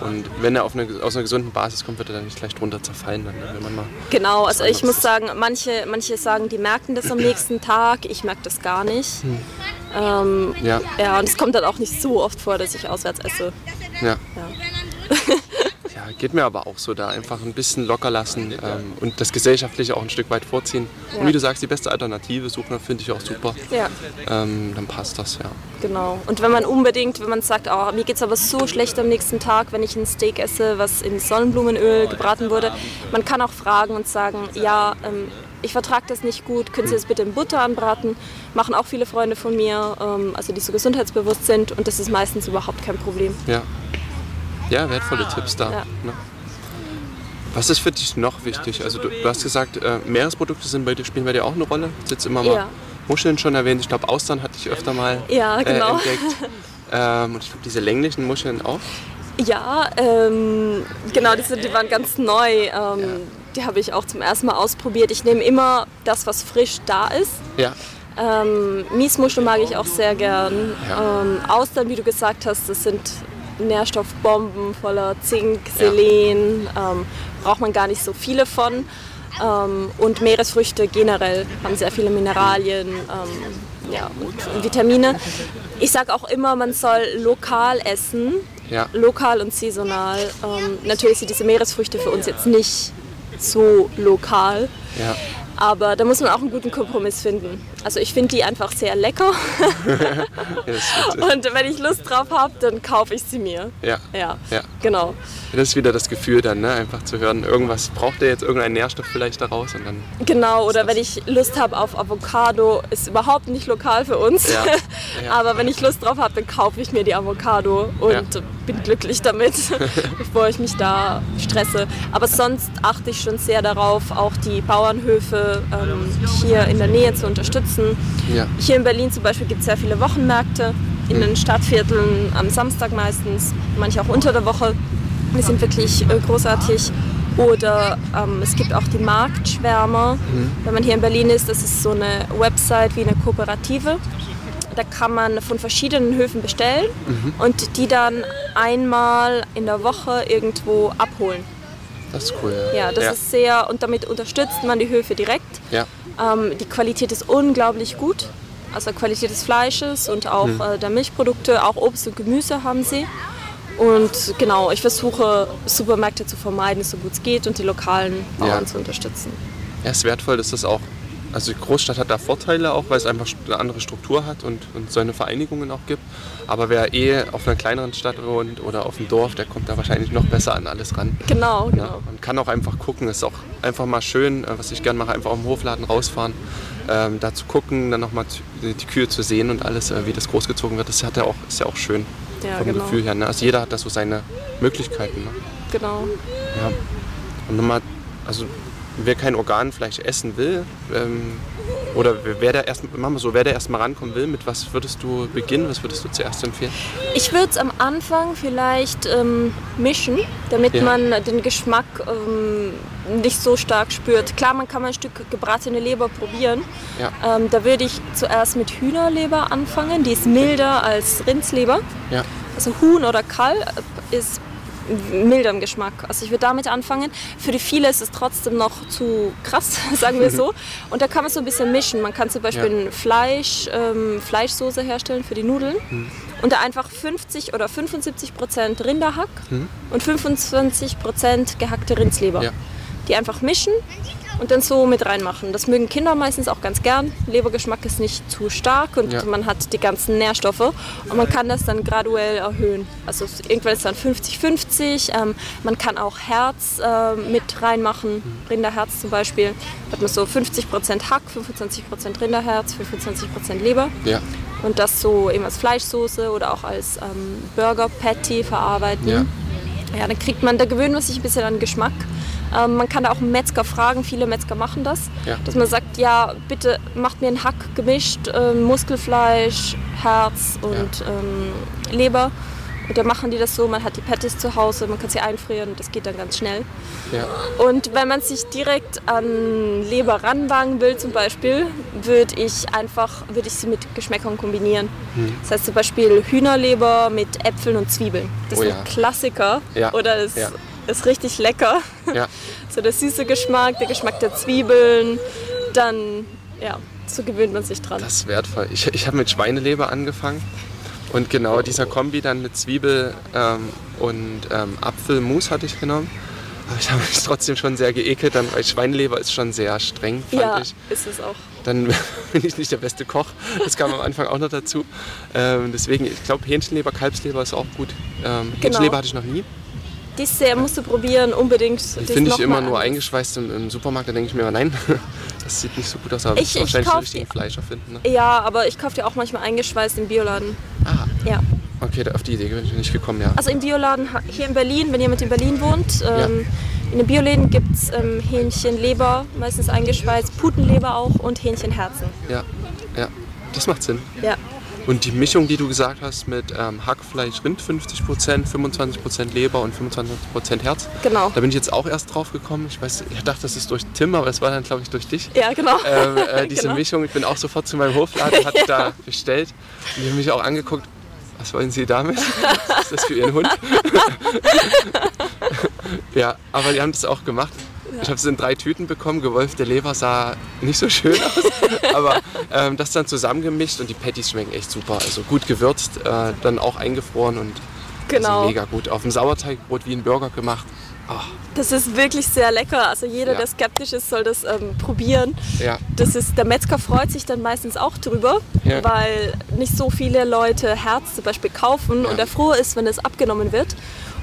Und wenn er auf eine, aus einer gesunden Basis kommt, wird er dann nicht gleich drunter zerfallen. Dann, wenn man mal
genau, also ich muss sagen, manche, manche sagen, die merken das am nächsten Tag. Ich merke das gar nicht. Hm. Ähm, ja. ja, und es kommt dann auch nicht so oft vor, dass ich auswärts esse. Ja.
ja. geht mir aber auch so, da einfach ein bisschen locker lassen ähm, und das Gesellschaftliche auch ein Stück weit vorziehen. Ja. Und wie du sagst, die beste Alternative suchen, finde ich auch super. Ja. Ähm, dann passt das, ja.
Genau. Und wenn man unbedingt, wenn man sagt, oh, mir geht es aber so schlecht am nächsten Tag, wenn ich ein Steak esse, was in Sonnenblumenöl gebraten wurde, man kann auch fragen und sagen, ja, ähm, ich vertrage das nicht gut, können Sie das bitte in Butter anbraten? Machen auch viele Freunde von mir, ähm, also die so gesundheitsbewusst sind und das ist meistens überhaupt kein Problem.
Ja. Ja, wertvolle Tipps da.
Ja.
Ne? Was ist für dich noch wichtig? Also du, du hast gesagt, äh, Meeresprodukte sind bei dir, spielen bei dir auch eine Rolle. Jetzt immer mal
Ja.
Muscheln schon erwähnt. Ich glaube, Austern hatte ich öfter mal
Ja, genau.
äh, entdeckt. Ähm, und ich glaube, diese länglichen Muscheln auch.
Ja, ähm, genau, die, sind, die waren ganz neu. Ähm, Die habe ich auch zum ersten Mal ausprobiert. Ich nehme immer das, was frisch da ist.
Ja,
Ähm, Miesmuschel mag ich auch sehr gern.
Ja.
Ähm, Austern, wie du gesagt hast, das sind Nährstoffbomben voller Zink, Selen. Ähm, braucht man gar nicht so viele von. Ähm, und Meeresfrüchte generell haben sehr viele Mineralien ähm, ja, und, und Vitamine. Ich sage auch immer, man soll lokal essen,
ja.
lokal und saisonal. Ähm, natürlich sind diese Meeresfrüchte für uns jetzt nicht so lokal.
ja.
Aber da muss man auch einen guten Kompromiss finden. Also ich finde die einfach sehr lecker
das,
und wenn ich Lust drauf habe, dann kaufe ich sie mir.
ja.
Ja,
Ja.
genau.
Das ist wieder das Gefühl dann, ne? einfach zu hören, irgendwas braucht er jetzt, irgendeinen Nährstoff vielleicht daraus und dann,
Genau, oder wenn ich Lust habe auf Avocado, ist überhaupt nicht lokal für uns.
Ja, ja.
Aber wenn ich Lust drauf habe, dann kaufe ich mir die Avocado und. Bin glücklich damit, bevor ich mich da stresse. Aber sonst achte ich schon sehr darauf, auch die Bauernhöfe ähm, hier in der Nähe zu unterstützen.
ja,
Hier in Berlin zum Beispiel gibt es sehr viele Wochenmärkte in den Stadtvierteln, am Samstag meistens, manche auch unter der Woche. Die sind wirklich äh, großartig. Oder ähm, es gibt auch die Marktschwärmer. Wenn man hier in Berlin ist, das ist so eine Website wie eine Kooperative. Da kann man von verschiedenen Höfen bestellen und die dann einmal in der Woche irgendwo abholen.
das ist cool.
Ja, das
ja.
ist sehr, und damit unterstützt man die Höfe direkt.
ja.
Ähm, die Qualität ist unglaublich gut. Also Qualität des Fleisches und auch
Hm.
äh, der Milchprodukte, auch Obst und Gemüse haben sie. Und genau, ich versuche Supermärkte zu vermeiden, so gut es geht und die lokalen Bauern
Ja.
zu unterstützen.
Ja, es ist wertvoll, dass das auch. Also die Großstadt hat da Vorteile auch, weil es einfach eine andere Struktur hat und, und so eine Vereinigungen auch gibt. Aber wer eh auf einer kleineren Stadt wohnt oder auf dem Dorf, der kommt da wahrscheinlich noch besser an alles ran.
Genau,
Ja,
genau.
man kann auch einfach gucken, es ist auch einfach mal schön, äh, was ich gerne mache, einfach auf dem Hofladen rausfahren, ähm, da zu gucken, dann nochmal die die Kühe zu sehen und alles, äh, wie das großgezogen wird, das hat ja auch, ist ja auch schön
Ja,
vom
genau.
Gefühl her. Ne? Also jeder hat da so seine Möglichkeiten. Ne?
genau.
Ja. Und nochmal, also wer kein Organfleisch essen will, ähm, oder wer da erst, machen wir so, wer da erstmal rankommen will, mit was würdest du beginnen, was würdest du zuerst empfehlen?
Ich würde es am Anfang vielleicht ähm, mischen, damit
Ja.
man den Geschmack ähm, nicht so stark spürt. Klar, man kann mal ein Stück gebratene Leber probieren.
Ja.
Ähm, da würde ich zuerst mit Hühnerleber anfangen. Die ist milder als Rindsleber.
Ja,
Also Huhn oder Kall ist milder im Geschmack. Also ich würde damit anfangen. Für die viele ist es trotzdem noch zu krass, sagen wir so. Und da kann man so ein bisschen mischen. Man kann zum Beispiel
Ja.
Fleisch, ähm, Fleischsoße herstellen für die Nudeln.
Mhm.
Und da einfach 50 oder 75 Prozent Rinderhack
Mhm.
und 25 Prozent gehackte Rindsleber.
Ja.
Die einfach mischen und dann so mit reinmachen. Das mögen Kinder meistens auch ganz gern. Lebergeschmack ist nicht zu stark und
Ja.
man hat die ganzen Nährstoffe und man kann das dann graduell erhöhen. Also irgendwann ist es dann 50-50. Ähm, man kann auch Herz äh, mit reinmachen, Rinderherz zum Beispiel. Da hat man so 50% Hack, 25% Rinderherz, 25% Leber.
ja,
Und das so eben als Fleischsoße oder auch als ähm, Burger Patty verarbeiten.
ja,
Ja, dann kriegt man, da gewöhnt man sich ein bisschen an Geschmack. Ähm, man kann da auch einen Metzger fragen, viele Metzger machen das,
Ja.
dass man sagt, ja, bitte macht mir einen Hack gemischt, ähm, Muskelfleisch, Herz und ähm, Leber. Und dann machen die das so, man hat die Patties zu Hause, man kann sie einfrieren und das geht dann ganz schnell.
ja,
Und wenn man sich direkt an Leber ranwagen will zum Beispiel, würde ich einfach, würde ich sie mit Geschmäckern kombinieren.
Hm.
Das heißt zum Beispiel Hühnerleber mit Äpfeln und Zwiebeln. Das
Oh
ist
ja.
ein Klassiker.
Ja.
Oder ist,
Ja.
Ist richtig lecker.
ja.
So der süße Geschmack, der Geschmack der Zwiebeln. Dann, ja, so gewöhnt man sich dran.
Das ist wertvoll. Ich, ich habe mit Schweineleber angefangen und genau dieser Kombi dann mit Zwiebel ähm, und ähm, Apfelmus hatte ich genommen. Aber ich habe mich trotzdem schon sehr geekelt, dann, weil Schweineleber ist schon sehr streng, fand
ja,
ich.
ist es auch.
Dann bin ich nicht der beste Koch. Das kam am Anfang auch noch dazu. Ähm, deswegen, ich glaube, Hähnchenleber, Kalbsleber ist auch gut. Ähm, Hähnchenleber hatte ich noch nie.
Dessert musst du probieren, unbedingt.
Finde ich immer nur eingeschweißt im, im, Supermarkt, da denke ich mir, nein, das sieht nicht so gut aus, aber
ich,
ich wahrscheinlich den richtigen Fleischer finden.
Ne? Ja, aber ich kaufe dir auch manchmal eingeschweißt im Bioladen.
Ah.
Ja.
Okay, auf die Idee bin ich nicht gekommen, ja.
Also im Bioladen hier in Berlin, wenn jemand in Berlin wohnt, ähm, ja. in den Bioläden gibt es ähm, Hähnchenleber, meistens eingeschweißt, Putenleber auch und Hähnchenherzen.
Ja, ja, das macht Sinn.
Ja.
Und die Mischung, die du gesagt hast mit ähm, Hackfleisch, Rind 50%, 25% Leber und 25% Herz.
Genau.
Da bin ich jetzt auch erst drauf gekommen. Ich weiß, ich dachte, das ist durch Tim, aber es war dann, glaube ich, durch dich.
Ja, genau.
Ähm, äh, diese genau. Mischung. Ich bin auch sofort zu meinem Hofladen, hatte ja. da bestellt. Und die haben mich auch angeguckt. Was wollen Sie damit? Was ist das für Ihren Hund? ja, aber die haben das auch gemacht. Ich habe es in drei Tüten bekommen. Gewolfte Leber sah nicht so schön aus. Aber ähm, das dann zusammengemischt und die Patties schmecken echt super. Also gut gewürzt, äh, dann auch eingefroren und
genau.
also mega gut. Auf dem Sauerteigbrot wie ein Burger gemacht. Oh.
Das ist wirklich sehr lecker. Also jeder, ja. der skeptisch ist, soll das ähm, probieren.
Ja.
Das ist, der Metzger freut sich dann meistens auch drüber, ja. weil nicht so viele Leute Herz zum Beispiel kaufen und er froh ist, wenn es abgenommen wird.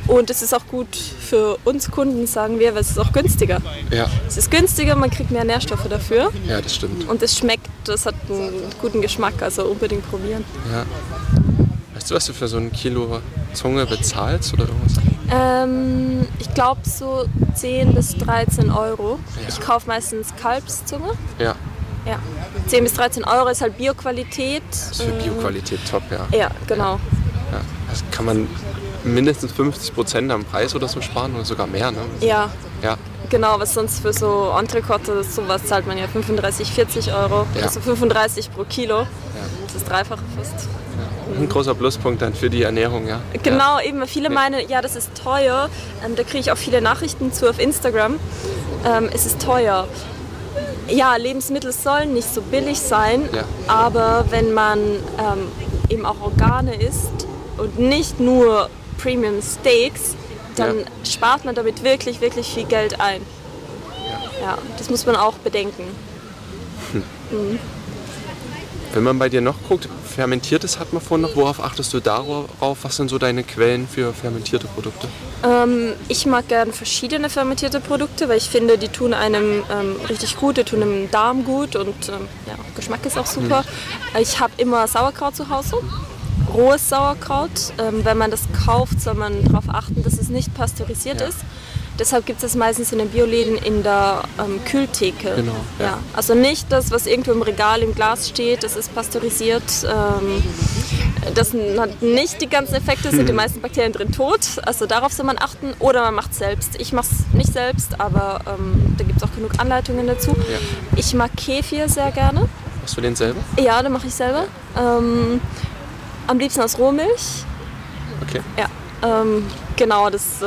Und es ist auch gut für uns Kunden, sagen wir, weil es ist auch günstiger.
Ja.
Es ist günstiger, man kriegt mehr Nährstoffe dafür.
Ja, das stimmt.
Und es schmeckt, das hat einen guten Geschmack, also unbedingt probieren.
Ja. Weißt du, was du für so ein Kilo Zunge bezahlst oder irgendwas?
Ähm, ich glaube so 10 bis 13 Euro. Ja. Ich kaufe meistens Kalbszunge.
Ja.
Ja. 10 bis 13 Euro ist halt Bioqualität. Das
ist für Bioqualität top, ja.
Ja, genau.
Ja. Das kann man mindestens 50 Prozent am Preis oder so sparen oder sogar mehr, ne?
Ja.
Ja.
Genau, was sonst für so Entrecote, sowas zahlt man ja 35, 40 Euro. Ja. Also 35 pro Kilo. Ja. Das ist dreifache fast.
Ein großer Pluspunkt dann für die Ernährung, ja.
Genau, eben. Viele meinen, ja, das ist teuer. Ähm, da kriege ich auch viele Nachrichten zu auf Instagram. Ähm, es ist teuer. Ja, Lebensmittel sollen nicht so billig sein,
ja.
aber wenn man ähm, eben auch Organe isst und nicht nur Premium Steaks, dann ja. spart man damit wirklich, wirklich viel Geld ein. Ja, das muss man auch bedenken.
Hm. Mhm. Wenn man bei dir noch guckt, fermentiertes hat man vorhin noch. Worauf achtest du darauf? Was sind so deine Quellen für fermentierte Produkte?
Ähm, ich mag gerne verschiedene fermentierte Produkte, weil ich finde, die tun einem ähm, richtig gut, die tun dem Darm gut und ähm, ja, Geschmack ist auch super. Hm. Ich habe immer Sauerkraut zu Hause rohes Sauerkraut. Ähm, wenn man das kauft, soll man darauf achten, dass es nicht pasteurisiert ja. ist. Deshalb gibt es das meistens in den Bioläden in der ähm, Kühltheke.
Genau.
Ja. ja. Also nicht das, was irgendwo im Regal im Glas steht, das ist pasteurisiert. Ähm, das hat nicht die ganzen Effekte, sind die meisten Bakterien drin tot. Also darauf soll man achten. Oder man macht es selbst. Ich mache es nicht selbst, aber ähm, da gibt es auch genug Anleitungen dazu.
Ja.
Ich mag Kefir sehr gerne.
Machst du den selber?
Ja, den mache ich selber. Ähm, am liebsten aus Rohmilch.
Okay.
Ja. Ähm, genau, das äh,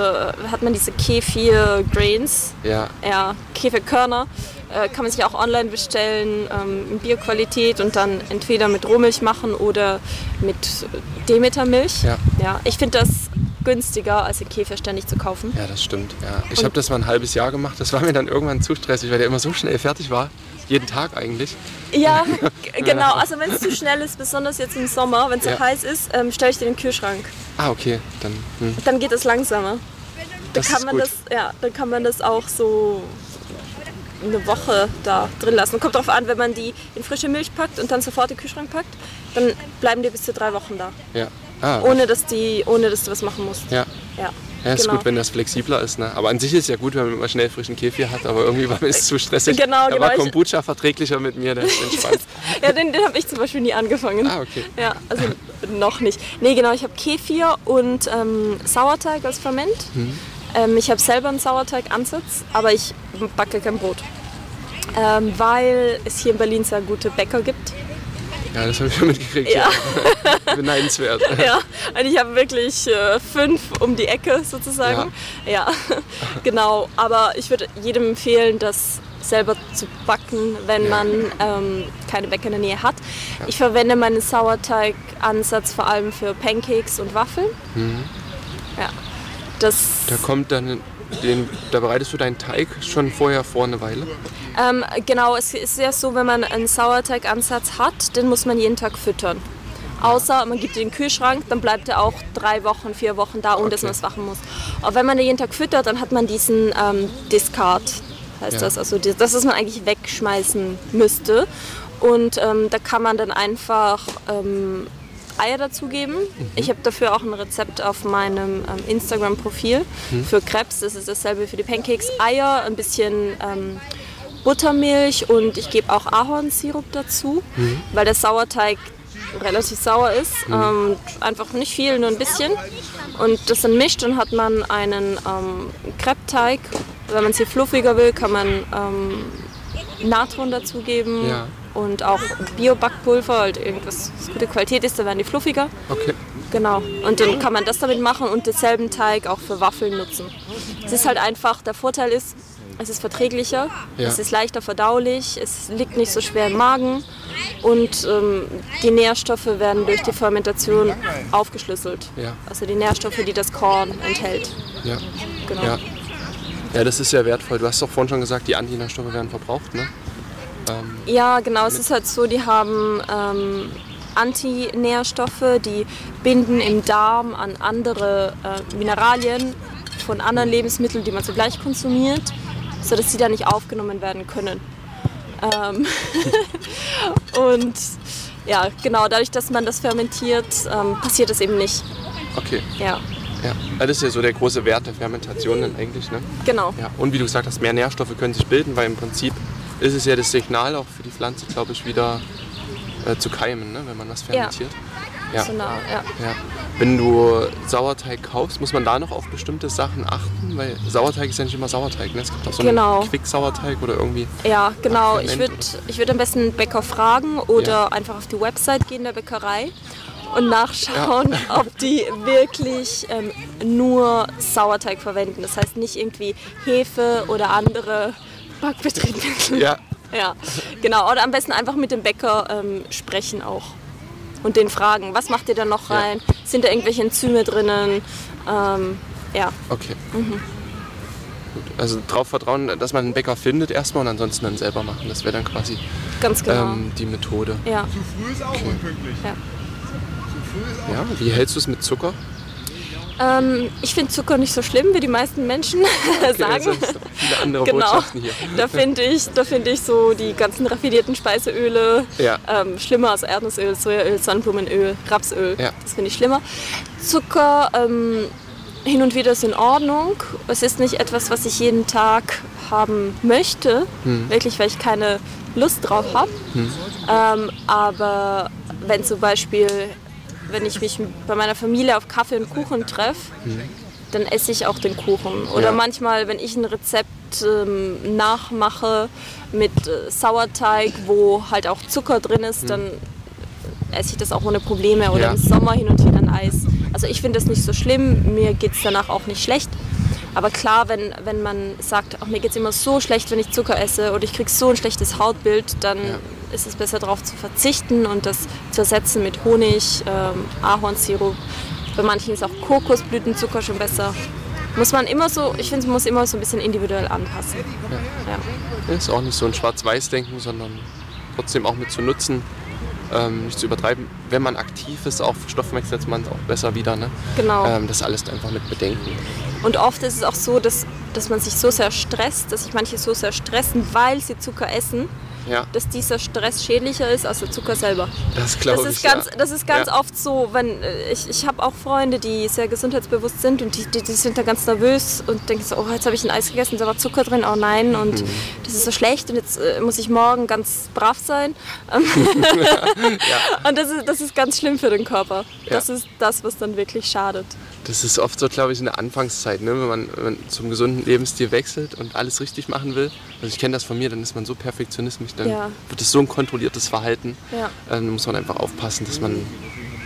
hat man diese Kefir-Grains.
Ja.
Ja, Kefirkörner. Äh, kann man sich auch online bestellen ähm, in Bioqualität und dann entweder mit Rohmilch machen oder mit Demetermilch.
Ja.
ja ich finde das günstiger, als den Käfer ständig zu kaufen.
Ja, das stimmt. Ja. Ich habe das mal ein halbes Jahr gemacht. Das war mir dann irgendwann zu stressig, weil der immer so schnell fertig war jeden Tag eigentlich.
Ja, genau. Also wenn es zu schnell ist, besonders jetzt im Sommer, wenn es ja. so heiß ist, ähm, stelle ich den in den Kühlschrank.
Ah, okay. Dann, hm.
dann geht es langsamer.
Das
dann kann man
gut.
das, ja, dann kann man das auch so eine Woche da drin lassen. Kommt darauf an, wenn man die in frische Milch packt und dann sofort in den Kühlschrank packt, dann bleiben die bis zu drei Wochen da.
Ja. Ah,
ohne, dass die, ohne dass du was machen musst.
Ja.
ja.
Ja, ist genau. gut, wenn das flexibler ist. Ne? Aber an sich ist es ja gut, wenn man immer schnell frischen Kefir hat, aber irgendwie war mir es zu stressig.
Genau,
da
genau.
war Kombucha verträglicher mit mir, der ist entspannt.
ja, den, den habe ich zum Beispiel nie angefangen.
Ah, okay.
Ja, also noch nicht. Nee, genau, ich habe Kefir und ähm, Sauerteig als Ferment. Mhm. Ähm, ich habe selber einen Sauerteigansatz, aber ich backe kein Brot. Ähm, weil es hier in Berlin sehr gute Bäcker gibt.
Ja, das habe ich schon mitgekriegt.
Ja.
ja. Beneidenswert.
Ja, und ich habe wirklich äh, fünf um die Ecke sozusagen. Ja, ja. genau. Aber ich würde jedem empfehlen, das selber zu backen, wenn ja. man ähm, keine Bäcker in der Nähe hat. Ich verwende meinen Sauerteigansatz vor allem für Pancakes und Waffeln.
Mhm.
Ja. Das
da kommt dann den, da bereitest du deinen Teig schon vorher vor eine Weile?
Ähm, genau, es ist ja so, wenn man einen Sauerteigansatz hat, den muss man jeden Tag füttern. Außer man gibt ihn in den Kühlschrank, dann bleibt er auch drei Wochen, vier Wochen da, ohne dass
Okay.
man es machen muss. Aber wenn man den jeden Tag füttert, dann hat man diesen ähm, Discard, heißt
Ja.
das. Also das, was man eigentlich wegschmeißen müsste. Und ähm, da kann man dann einfach ähm, Eier dazugeben. Ich habe dafür auch ein Rezept auf meinem ähm, Instagram-Profil für Krebs. Das ist dasselbe für die Pancakes. Eier, ein bisschen ähm, Buttermilch und ich gebe auch Ahornsirup dazu, weil der Sauerteig relativ sauer ist. Ähm, einfach nicht viel, nur ein bisschen. Und das dann mischt, dann hat man einen ähm, Crepe-Teig. Wenn man sie fluffiger will, kann man ähm, Natron dazugeben
Ja.
und auch Bio-Backpulver, halt irgendwas, was gute Qualität ist, da werden die fluffiger.
Okay.
Genau. Und dann kann man das damit machen und denselben Teig auch für Waffeln nutzen. Es ist halt einfach, der Vorteil ist, es ist verträglicher,
Ja.
es ist leichter verdaulich, es liegt nicht so schwer im Magen und ähm, die Nährstoffe werden durch die Fermentation aufgeschlüsselt.
Ja.
Also die Nährstoffe, die das Korn enthält.
Ja.
Genau.
Ja. Das ist sehr wertvoll. Du hast doch vorhin schon gesagt, die Antinährstoffe werden verbraucht, ne? Ähm,
Ja, genau. Es ist halt so, die haben ähm, Antinährstoffe, die binden im Darm an andere äh, Mineralien von anderen Lebensmitteln, die man zugleich konsumiert, sodass sie da nicht aufgenommen werden können. Ähm und ja, genau, dadurch, dass man das fermentiert, ähm, passiert das eben nicht.
okay.
Ja,
Ja. ja. Das ist ja so der große Wert der Fermentation dann eigentlich, ne?
genau.
Ja. Und wie du gesagt hast, mehr Nährstoffe können sich bilden, weil im Prinzip ist es ja das Signal auch für die Pflanze, glaube ich, wieder äh, zu keimen, ne? wenn man was fermentiert. Ja.
So nah, ja.
Ja. Wenn du Sauerteig kaufst, muss man da noch auf bestimmte Sachen achten? Weil Sauerteig ist ja nicht immer Sauerteig. Ne? Es gibt auch so
Genau.
einen Quick-Sauerteig oder irgendwie.
Ja, genau. Ich würde ich würd am besten einen Bäcker fragen oder
Ja.
einfach auf die Website gehen der Bäckerei und nachschauen, ob die wirklich ähm, nur Sauerteig verwenden. Das heißt nicht irgendwie Hefe oder andere Backbetriebsmittel.
Ja,
Ja, genau. Oder am besten einfach mit dem Bäcker ähm, sprechen auch. Und den fragen, was macht ihr da noch
Ja.
rein? Sind da irgendwelche Enzyme drinnen? Ähm, ja,
okay.
Mhm.
Gut. Also darauf vertrauen, dass man einen Bäcker findet erstmal und ansonsten dann selber machen. Das wäre dann quasi
ganz genau.
ähm, die Methode.
ja,
Zu früh ist auch unpünktlich.
ja.
Zu früh ist auch
Ja, wie hältst du es mit Zucker?
Ähm, ich finde Zucker nicht so schlimm, wie die meisten Menschen sagen.
Also, viele andere
Genau.
Botschaften hier.
Da finde ich, da finde ich so die ganzen raffinierten Speiseöle
Ja.
ähm, schlimmer als Erdnussöl, Sojaöl, Sonnenblumenöl, Rapsöl.
Ja.
Das finde ich schlimmer. Zucker ähm, hin und wieder ist in Ordnung. Es ist nicht etwas, was ich jeden Tag haben möchte,
Hm.
wirklich, weil ich keine Lust drauf habe. Ähm, aber wenn zum Beispiel, wenn ich mich bei meiner Familie auf Kaffee und Kuchen treffe, dann esse ich auch den Kuchen. Oder
Ja.
manchmal, wenn ich ein Rezept ähm, nachmache mit äh, Sauerteig, wo halt auch Zucker drin ist, dann esse ich das auch ohne Probleme. Oder
Ja.
im Sommer hin und wieder ein Eis. Also ich finde das nicht so schlimm, mir geht es danach auch nicht schlecht. Aber klar, wenn, wenn man sagt, ach, mir geht es immer so schlecht, wenn ich Zucker esse oder ich kriege so ein schlechtes Hautbild, dann
Ja.
ist es besser darauf zu verzichten und das zu ersetzen mit Honig, ähm, Ahornsirup. Bei manchen ist auch Kokosblütenzucker schon besser. Muss man immer so, ich finde, man muss immer so ein bisschen individuell anpassen. Ja.
Ist auch nicht so ein Schwarz-Weiß-Denken, sondern trotzdem auch mit zu nutzen, ähm, nicht zu übertreiben. Wenn man aktiv ist, auch stoffwechselt man es auch besser wieder. Ne?
Genau.
Ähm, das alles einfach mit bedenken.
Und oft ist es auch so, dass, dass man sich so sehr stresst, dass sich manche so sehr stressen, weil sie Zucker essen,
Ja,
dass dieser Stress schädlicher ist als der Zucker selber.
das glaube ich.
ist ganz,
ja.
das ist ganz
Ja.
oft so, wenn äh, ich, ich habe auch Freunde, die sehr gesundheitsbewusst sind und die, die, die sind da ganz nervös und denken so, oh, jetzt habe ich ein Eis gegessen, da war Zucker drin, oh nein, und
Mhm.
das ist so schlecht und jetzt äh, muss ich morgen ganz brav sein. Und das ist, das ist ganz schlimm für den Körper. Das ist das, was dann wirklich schadet.
Das ist oft so, glaube ich, in der Anfangszeit, ne? wenn, man, wenn man zum gesunden Lebensstil wechselt und alles richtig machen will. Also ich kenne das von mir, dann ist man so perfektionistisch, dann
Ja.
wird es so ein kontrolliertes Verhalten.
Ja.
Ähm, da muss man einfach aufpassen, dass man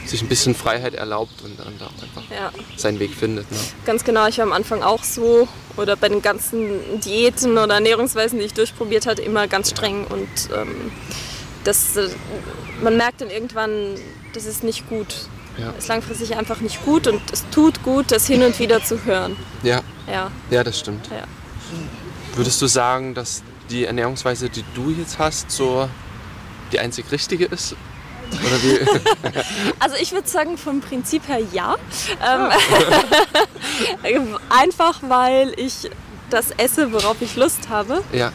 sich ein bisschen Freiheit erlaubt und dann auch einfach
Ja.
seinen Weg findet. Ne?
Ganz genau, ich war am Anfang auch so oder bei den ganzen Diäten oder Ernährungsweisen, die ich durchprobiert hatte, immer ganz streng und ähm, das, äh, man merkt dann irgendwann, das ist nicht gut.
Ja.
Ist langfristig einfach nicht gut und es tut gut, das hin und wieder zu hören.
Ja,
Ja,
ja, das stimmt.
ja.
Würdest du sagen, dass die Ernährungsweise, die du jetzt hast, so die einzig richtige ist? Oder wie?
Also ich würde sagen, vom Prinzip her ja. Ähm, einfach weil ich das esse, worauf ich Lust habe,
ja,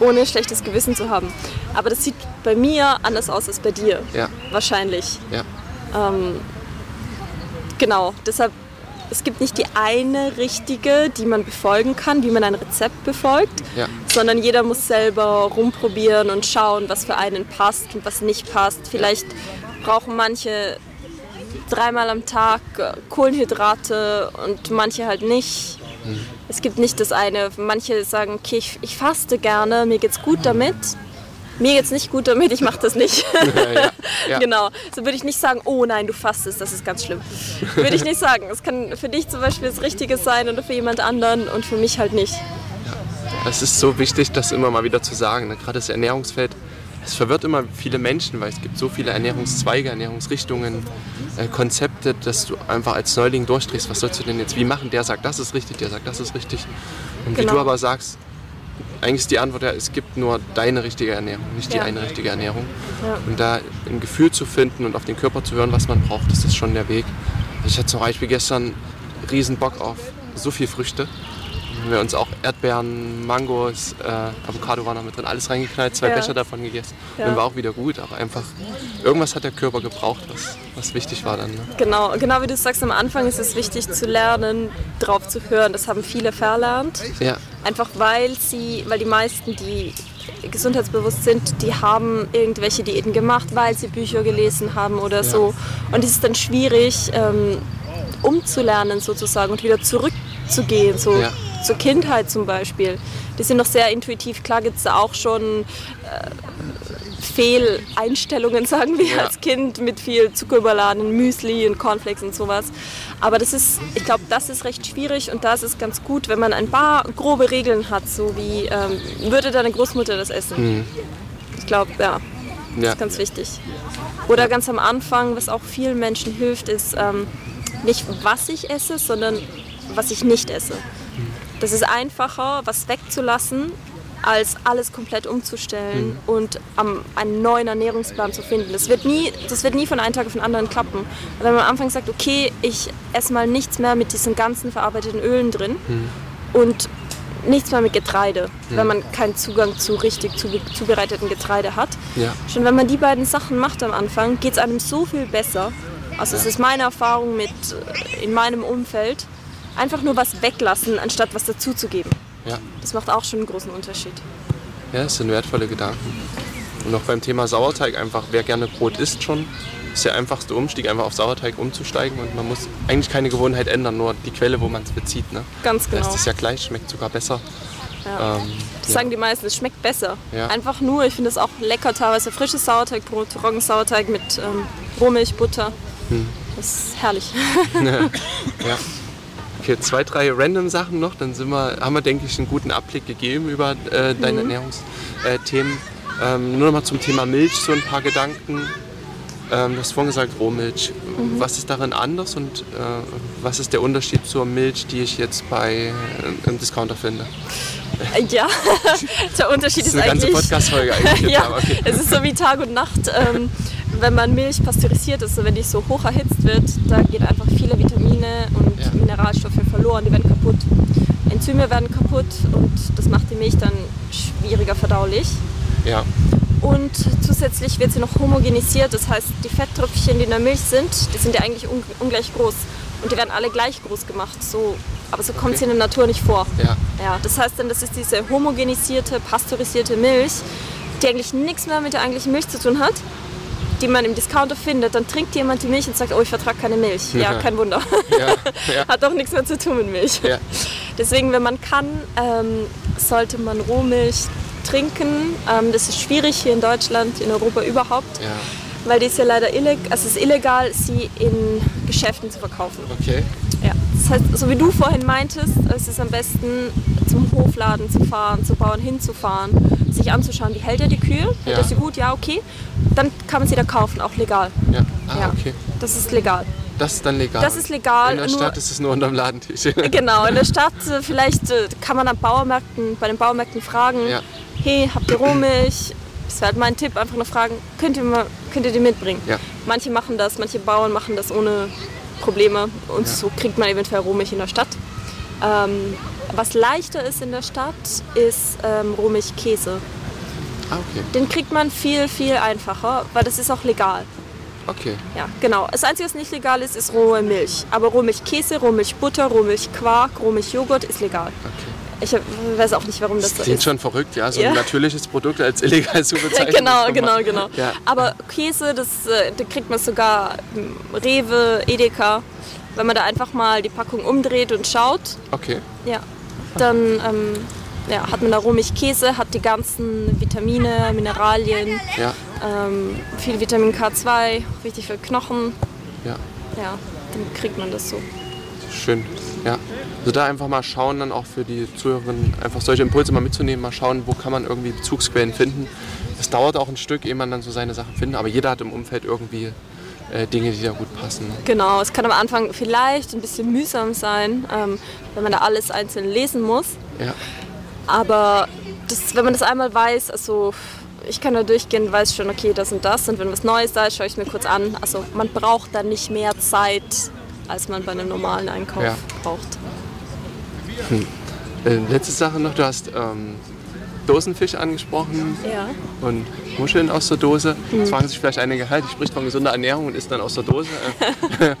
ohne schlechtes Gewissen zu haben. Aber das sieht bei mir anders aus als bei dir.
ja,
Wahrscheinlich.
ja.
Ähm, genau, deshalb, es gibt nicht die eine richtige, die man befolgen kann, wie man ein Rezept befolgt,
Ja.
sondern jeder muss selber rumprobieren und schauen, was für einen passt und was nicht passt. Vielleicht brauchen manche dreimal am Tag Kohlenhydrate und manche halt nicht. Es gibt nicht das eine. Manche sagen, okay, ich, ich faste gerne, mir geht's gut damit. Mir geht's nicht gut damit, ich mache das nicht.
Ja, ja.
Genau. So würde ich nicht sagen, oh nein, du fastest, das ist ganz schlimm. Würde ich nicht sagen. Es kann für dich zum Beispiel das Richtige sein oder für jemand anderen und für mich halt nicht.
Es ist so wichtig, das immer mal wieder zu sagen. ne? Gerade das Ernährungsfeld, es verwirrt immer viele Menschen, weil es gibt so viele Ernährungszweige, Ernährungsrichtungen, äh, Konzepte, dass du einfach als Neuling durchdrehst. Was sollst du denn jetzt wie machen? Der sagt, das ist richtig, der sagt, das ist richtig. Und wie
Genau.
du aber sagst, eigentlich ist die Antwort ja, es gibt nur deine richtige Ernährung, nicht die
Ja.
eine richtige Ernährung.
Ja.
Und da ein Gefühl zu finden und auf den Körper zu hören, was man braucht, das ist schon der Weg. Ich hatte zum Beispiel gestern riesen Bock auf so viel Früchte. Haben wir uns auch Erdbeeren, Mangos, äh, Avocado war noch mit drin, alles reingeknallt, zwei
Ja.
Becher davon gegessen.
Ja.
Dann war auch wieder gut, aber einfach irgendwas hat der Körper gebraucht, was, was wichtig war dann. Ne?
Genau, genau wie du sagst, am Anfang ist es wichtig zu lernen, drauf zu hören. Das haben viele verlernt.
Ja,
Einfach weil sie, weil die meisten, die gesundheitsbewusst sind, die haben irgendwelche Diäten gemacht, weil sie Bücher gelesen haben oder so. Und es ist dann schwierig, ähm, umzulernen sozusagen und wieder zurückzugehen, so
Ja.
Zur Kindheit zum Beispiel. Die sind noch sehr intuitiv. Klar gibt es da auch schon äh, Fehleinstellungen, sagen wir,
Ja.
als Kind mit viel Zucker überladen, Müsli und Cornflakes und sowas. Aber das ist, ich glaube, das ist recht schwierig und da ist es ganz gut, wenn man ein paar grobe Regeln hat, so wie ähm, würde deine Großmutter das essen. Ich glaube, ja, das
ja,
ist ganz wichtig. Oder ganz am Anfang, was auch vielen Menschen hilft, ist ähm, nicht was ich esse, sondern was ich nicht esse. Das ist einfacher, was wegzulassen, als alles komplett umzustellen und am, einen neuen Ernährungsplan zu finden. Das wird, nie, das wird nie von einem Tag auf den anderen klappen. Wenn man am Anfang sagt, okay, ich esse mal nichts mehr mit diesen ganzen verarbeiteten Ölen drin und nichts mehr mit Getreide, wenn man keinen Zugang zu richtig zu, zubereiteten Getreide hat.
ja,
Schon wenn man die beiden Sachen macht am Anfang, geht es einem so viel besser. Also es ist meine Erfahrung mit äh, in meinem Umfeld. Einfach nur was weglassen, anstatt was dazuzugeben.
ja.
Das macht auch schon einen großen Unterschied.
Ja, das sind wertvolle Gedanken. Und auch beim Thema Sauerteig einfach, wer gerne Brot isst schon, ist der einfachste Umstieg, einfach auf Sauerteig umzusteigen und man muss eigentlich keine Gewohnheit ändern, nur die Quelle, wo man es bezieht. Ne?
Ganz
Da
genau.
ist es ja gleich, schmeckt sogar besser.
Ja.
Ähm,
Das
ja.
sagen die meisten, es schmeckt besser.
Ja.
Einfach nur, ich finde es auch lecker, teilweise frisches Sauerteigbrot, Roggensauerteig mit ähm, Rohmilch, Butter.
Hm.
Das ist herrlich.
Ja. Okay, zwei, drei random Sachen noch, dann sind wir, haben wir, denke ich, einen guten Abblick gegeben über äh, deine Ernährungsthemen. Ähm, nur noch mal zum Thema Milch, so ein paar Gedanken. Ähm, du hast vorhin gesagt, Rohmilch. Was ist darin anders und äh, was ist der Unterschied zur Milch, die ich jetzt bei äh, im Discounter finde?
Äh, ja, der Unterschied
Das
ist,
ist eine ganze
eigentlich...
Podcast-Folge eigentlich.
ja,
okay.
es ist so wie Tag und Nacht. Ähm, wenn man Milch pasteurisiert ist, wenn die so hoch erhitzt wird, da gehen einfach viele Vitamine und
Ja.
Mineralstoffe verloren, die werden kaputt. Enzyme werden kaputt und das macht die Milch dann schwieriger verdaulich.
Ja,
Und zusätzlich wird sie noch homogenisiert, das heißt, die Fetttröpfchen, die in der Milch sind, die sind ja eigentlich un ungleich groß. Und die werden alle gleich groß gemacht. So, aber so kommt
Okay.
sie in der Natur nicht vor.
ja,
Ja, das heißt dann, das ist diese homogenisierte, pasteurisierte Milch, die eigentlich nichts mehr mit der eigentlichen Milch zu tun hat, die man im Discounter findet. Dann trinkt jemand die Milch und sagt, oh, ich vertrage keine Milch. Ja,
Ja.
kein Wunder.
ja, ja,
hat doch nichts mehr zu tun mit Milch. Deswegen, wenn man kann, ähm, sollte man Rohmilch trinken. Ähm, das ist schwierig hier in Deutschland, in Europa überhaupt, weil die ist ja leider illegal, also es ist illegal, sie in Geschäften zu verkaufen.
Okay.
Ja. Das heißt, so wie du vorhin meintest, es ist am besten zum Hofladen zu fahren, zu Bauern hinzufahren, sich anzuschauen, wie hält er die Kühe, hält
Ja.
er sie gut, ja okay, dann kann man sie da kaufen, auch legal.
Ja. Ah,
Ja.
okay.
Das ist legal.
Das ist dann legal.
Das ist legal,
In der Stadt ist es nur unterm Ladentisch.
Genau, in der Stadt äh, vielleicht äh, kann man an Bauernmärkten, bei den Bauernmärkten fragen,
Ja.
hey, habt ihr Rohmilch? Das wäre halt mein Tipp, einfach nur fragen, könnt ihr, mal, könnt ihr die mitbringen?
Ja.
Manche machen das, manche Bauern machen das ohne Probleme und
Ja.
so kriegt man eventuell Rohmilch in der Stadt. Ähm, was leichter ist in der Stadt, ist ähm, Rohmilchkäse.
Ah, okay.
Den kriegt man viel, viel einfacher, weil das ist auch legal.
Okay.
Ja, genau. Das Einzige, was nicht legal ist, ist rohe Milch. Aber Rohmilchkäse, Rohmilchbutter, Rohmilchquark, Rohmilchjoghurt ist legal.
okay.
Ich weiß auch nicht, warum das,
Das
so
klingt
ist.
schon verrückt, ja, so
Ja.
ein natürliches Produkt als illegal zu bezeichnen.
genau, genau, genau.
Ja.
Aber Käse, das, äh, da kriegt man sogar im Rewe, Edeka. Wenn man da einfach mal die Packung umdreht und schaut,
Okay.
ja, dann ähm, ja, hat man da Rohmilchkäse, hat die ganzen Vitamine, Mineralien,
Ja,
ähm, viel Vitamin K2, wichtig für Knochen.
ja.
Ja, dann kriegt man das so.
Schön. Ja. Also da einfach mal schauen, dann auch für die Zuhörerinnen, einfach solche Impulse mal mitzunehmen, mal schauen, wo kann man irgendwie Bezugsquellen finden. Es dauert auch ein Stück, ehe man dann so seine Sachen findet, aber jeder hat im Umfeld irgendwie äh, Dinge, die da gut passen.
Genau, es kann am Anfang vielleicht ein bisschen mühsam sein, ähm, wenn man da alles einzeln lesen muss.
Ja,
Aber das, wenn man das einmal weiß, also ich kann da durchgehen, weiß schon, okay, das und das. Und wenn was Neues da ist, schaue ich es mir kurz an. Also man braucht dann nicht mehr Zeit, als man bei einem normalen Einkauf
Ja.
braucht.
äh, letzte Sache noch, du hast ähm, Dosenfisch angesprochen
Ja.
und Muscheln aus der Dose.
Mhm.
Jetzt fragen sich vielleicht einige, halt, die spricht von gesunder Ernährung und isst dann aus der Dose. Äh,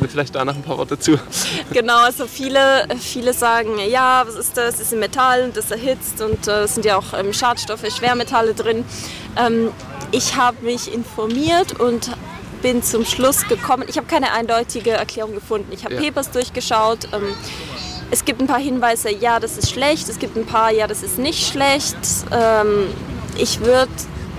vielleicht da noch ein paar Worte zu.
Genau, also viele, viele sagen, ja, was ist das? Das ist ein Metall und das erhitzt und äh, es sind ja auch ähm, Schadstoffe, Schwermetalle drin. Ähm, ich habe mich informiert und bin zum Schluss gekommen. Ich habe keine eindeutige Erklärung gefunden. Ich habe
Ja.
Papers durchgeschaut. Ähm, es gibt ein paar Hinweise, ja, das ist schlecht. Es gibt ein paar, ja, das ist nicht schlecht. Ähm, ich würde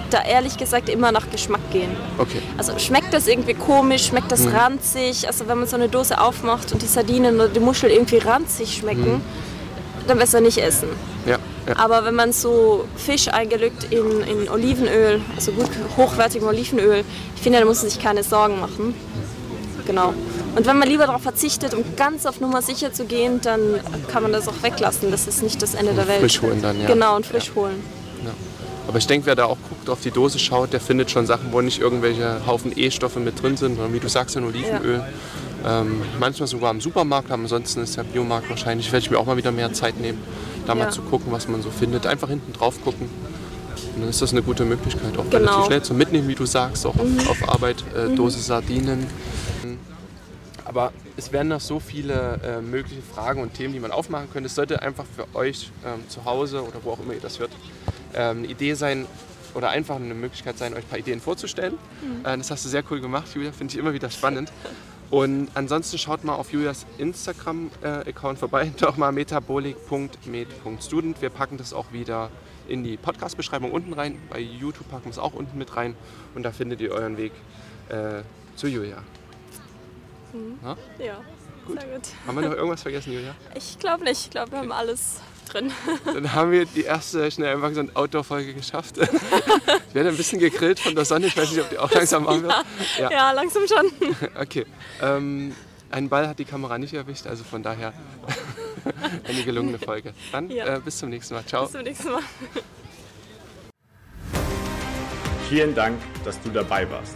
da ehrlich gesagt immer nach Geschmack gehen.
Okay.
Also schmeckt das irgendwie komisch, schmeckt das ranzig? Also wenn man so eine Dose aufmacht und die Sardinen oder die Muschel irgendwie ranzig schmecken, dann besser nicht essen.
Ja, ja.
Aber wenn man so Fisch eingelückt in, in Olivenöl, also gut hochwertigem Olivenöl, ich finde, da muss man sich keine Sorgen machen. Genau. Und wenn man lieber darauf verzichtet, um ganz auf Nummer sicher zu gehen, dann kann man das auch weglassen. Das ist nicht das Ende der Welt.
frisch holen dann, ja.
Genau, und frisch holen.
Ja. Aber ich denke, wer da auch guckt, auf die Dose schaut, der findet schon Sachen, wo nicht irgendwelche Haufen E-Stoffe mit drin sind, sondern wie du sagst, ein Olivenöl. Ähm, manchmal sogar im Supermarkt, aber ansonsten ist der Biomarkt wahrscheinlich, werde ich mir auch mal wieder mehr Zeit nehmen, da mal
Ja.
zu gucken, was man so findet. Einfach hinten drauf gucken. Und dann ist das eine gute Möglichkeit, auch
Genau.
relativ schnell zu mitnehmen, wie du sagst, auch auf, auf Arbeit, äh, Dose Sardinen. Aber es werden noch so viele äh, mögliche Fragen und Themen, die man aufmachen könnte. Es sollte einfach für euch ähm, zu Hause oder wo auch immer ihr das hört, ähm, eine Idee sein oder einfach eine Möglichkeit sein, euch ein paar Ideen vorzustellen. Äh, das hast du sehr cool gemacht, Julia, finde ich immer wieder spannend. Und ansonsten schaut mal auf Julias Instagram-Account vorbei, doch mal metabolik.med.student. Wir packen das auch wieder in die Podcast-Beschreibung unten rein. Bei YouTube packen wir es auch unten mit rein und da findet ihr euren Weg äh, zu Julia.
Ja,
Gut.
sehr gut.
Haben wir noch irgendwas vergessen, Julia?
Ich glaube nicht. Ich glaube, wir haben alles drin.
Dann haben wir die erste schnell einfach so Outdoor-Folge geschafft. Ich werde ein bisschen gegrillt von der Sonne. Ich weiß nicht, ob die auch langsam warm wird. Ja.
Ja, langsam schon.
Okay. Ähm, einen Ball hat die Kamera nicht erwischt, also von daher eine gelungene Folge. Dann
Ja.
äh, bis zum nächsten Mal. Ciao.
Bis zum nächsten Mal.
Vielen Dank, dass du dabei warst.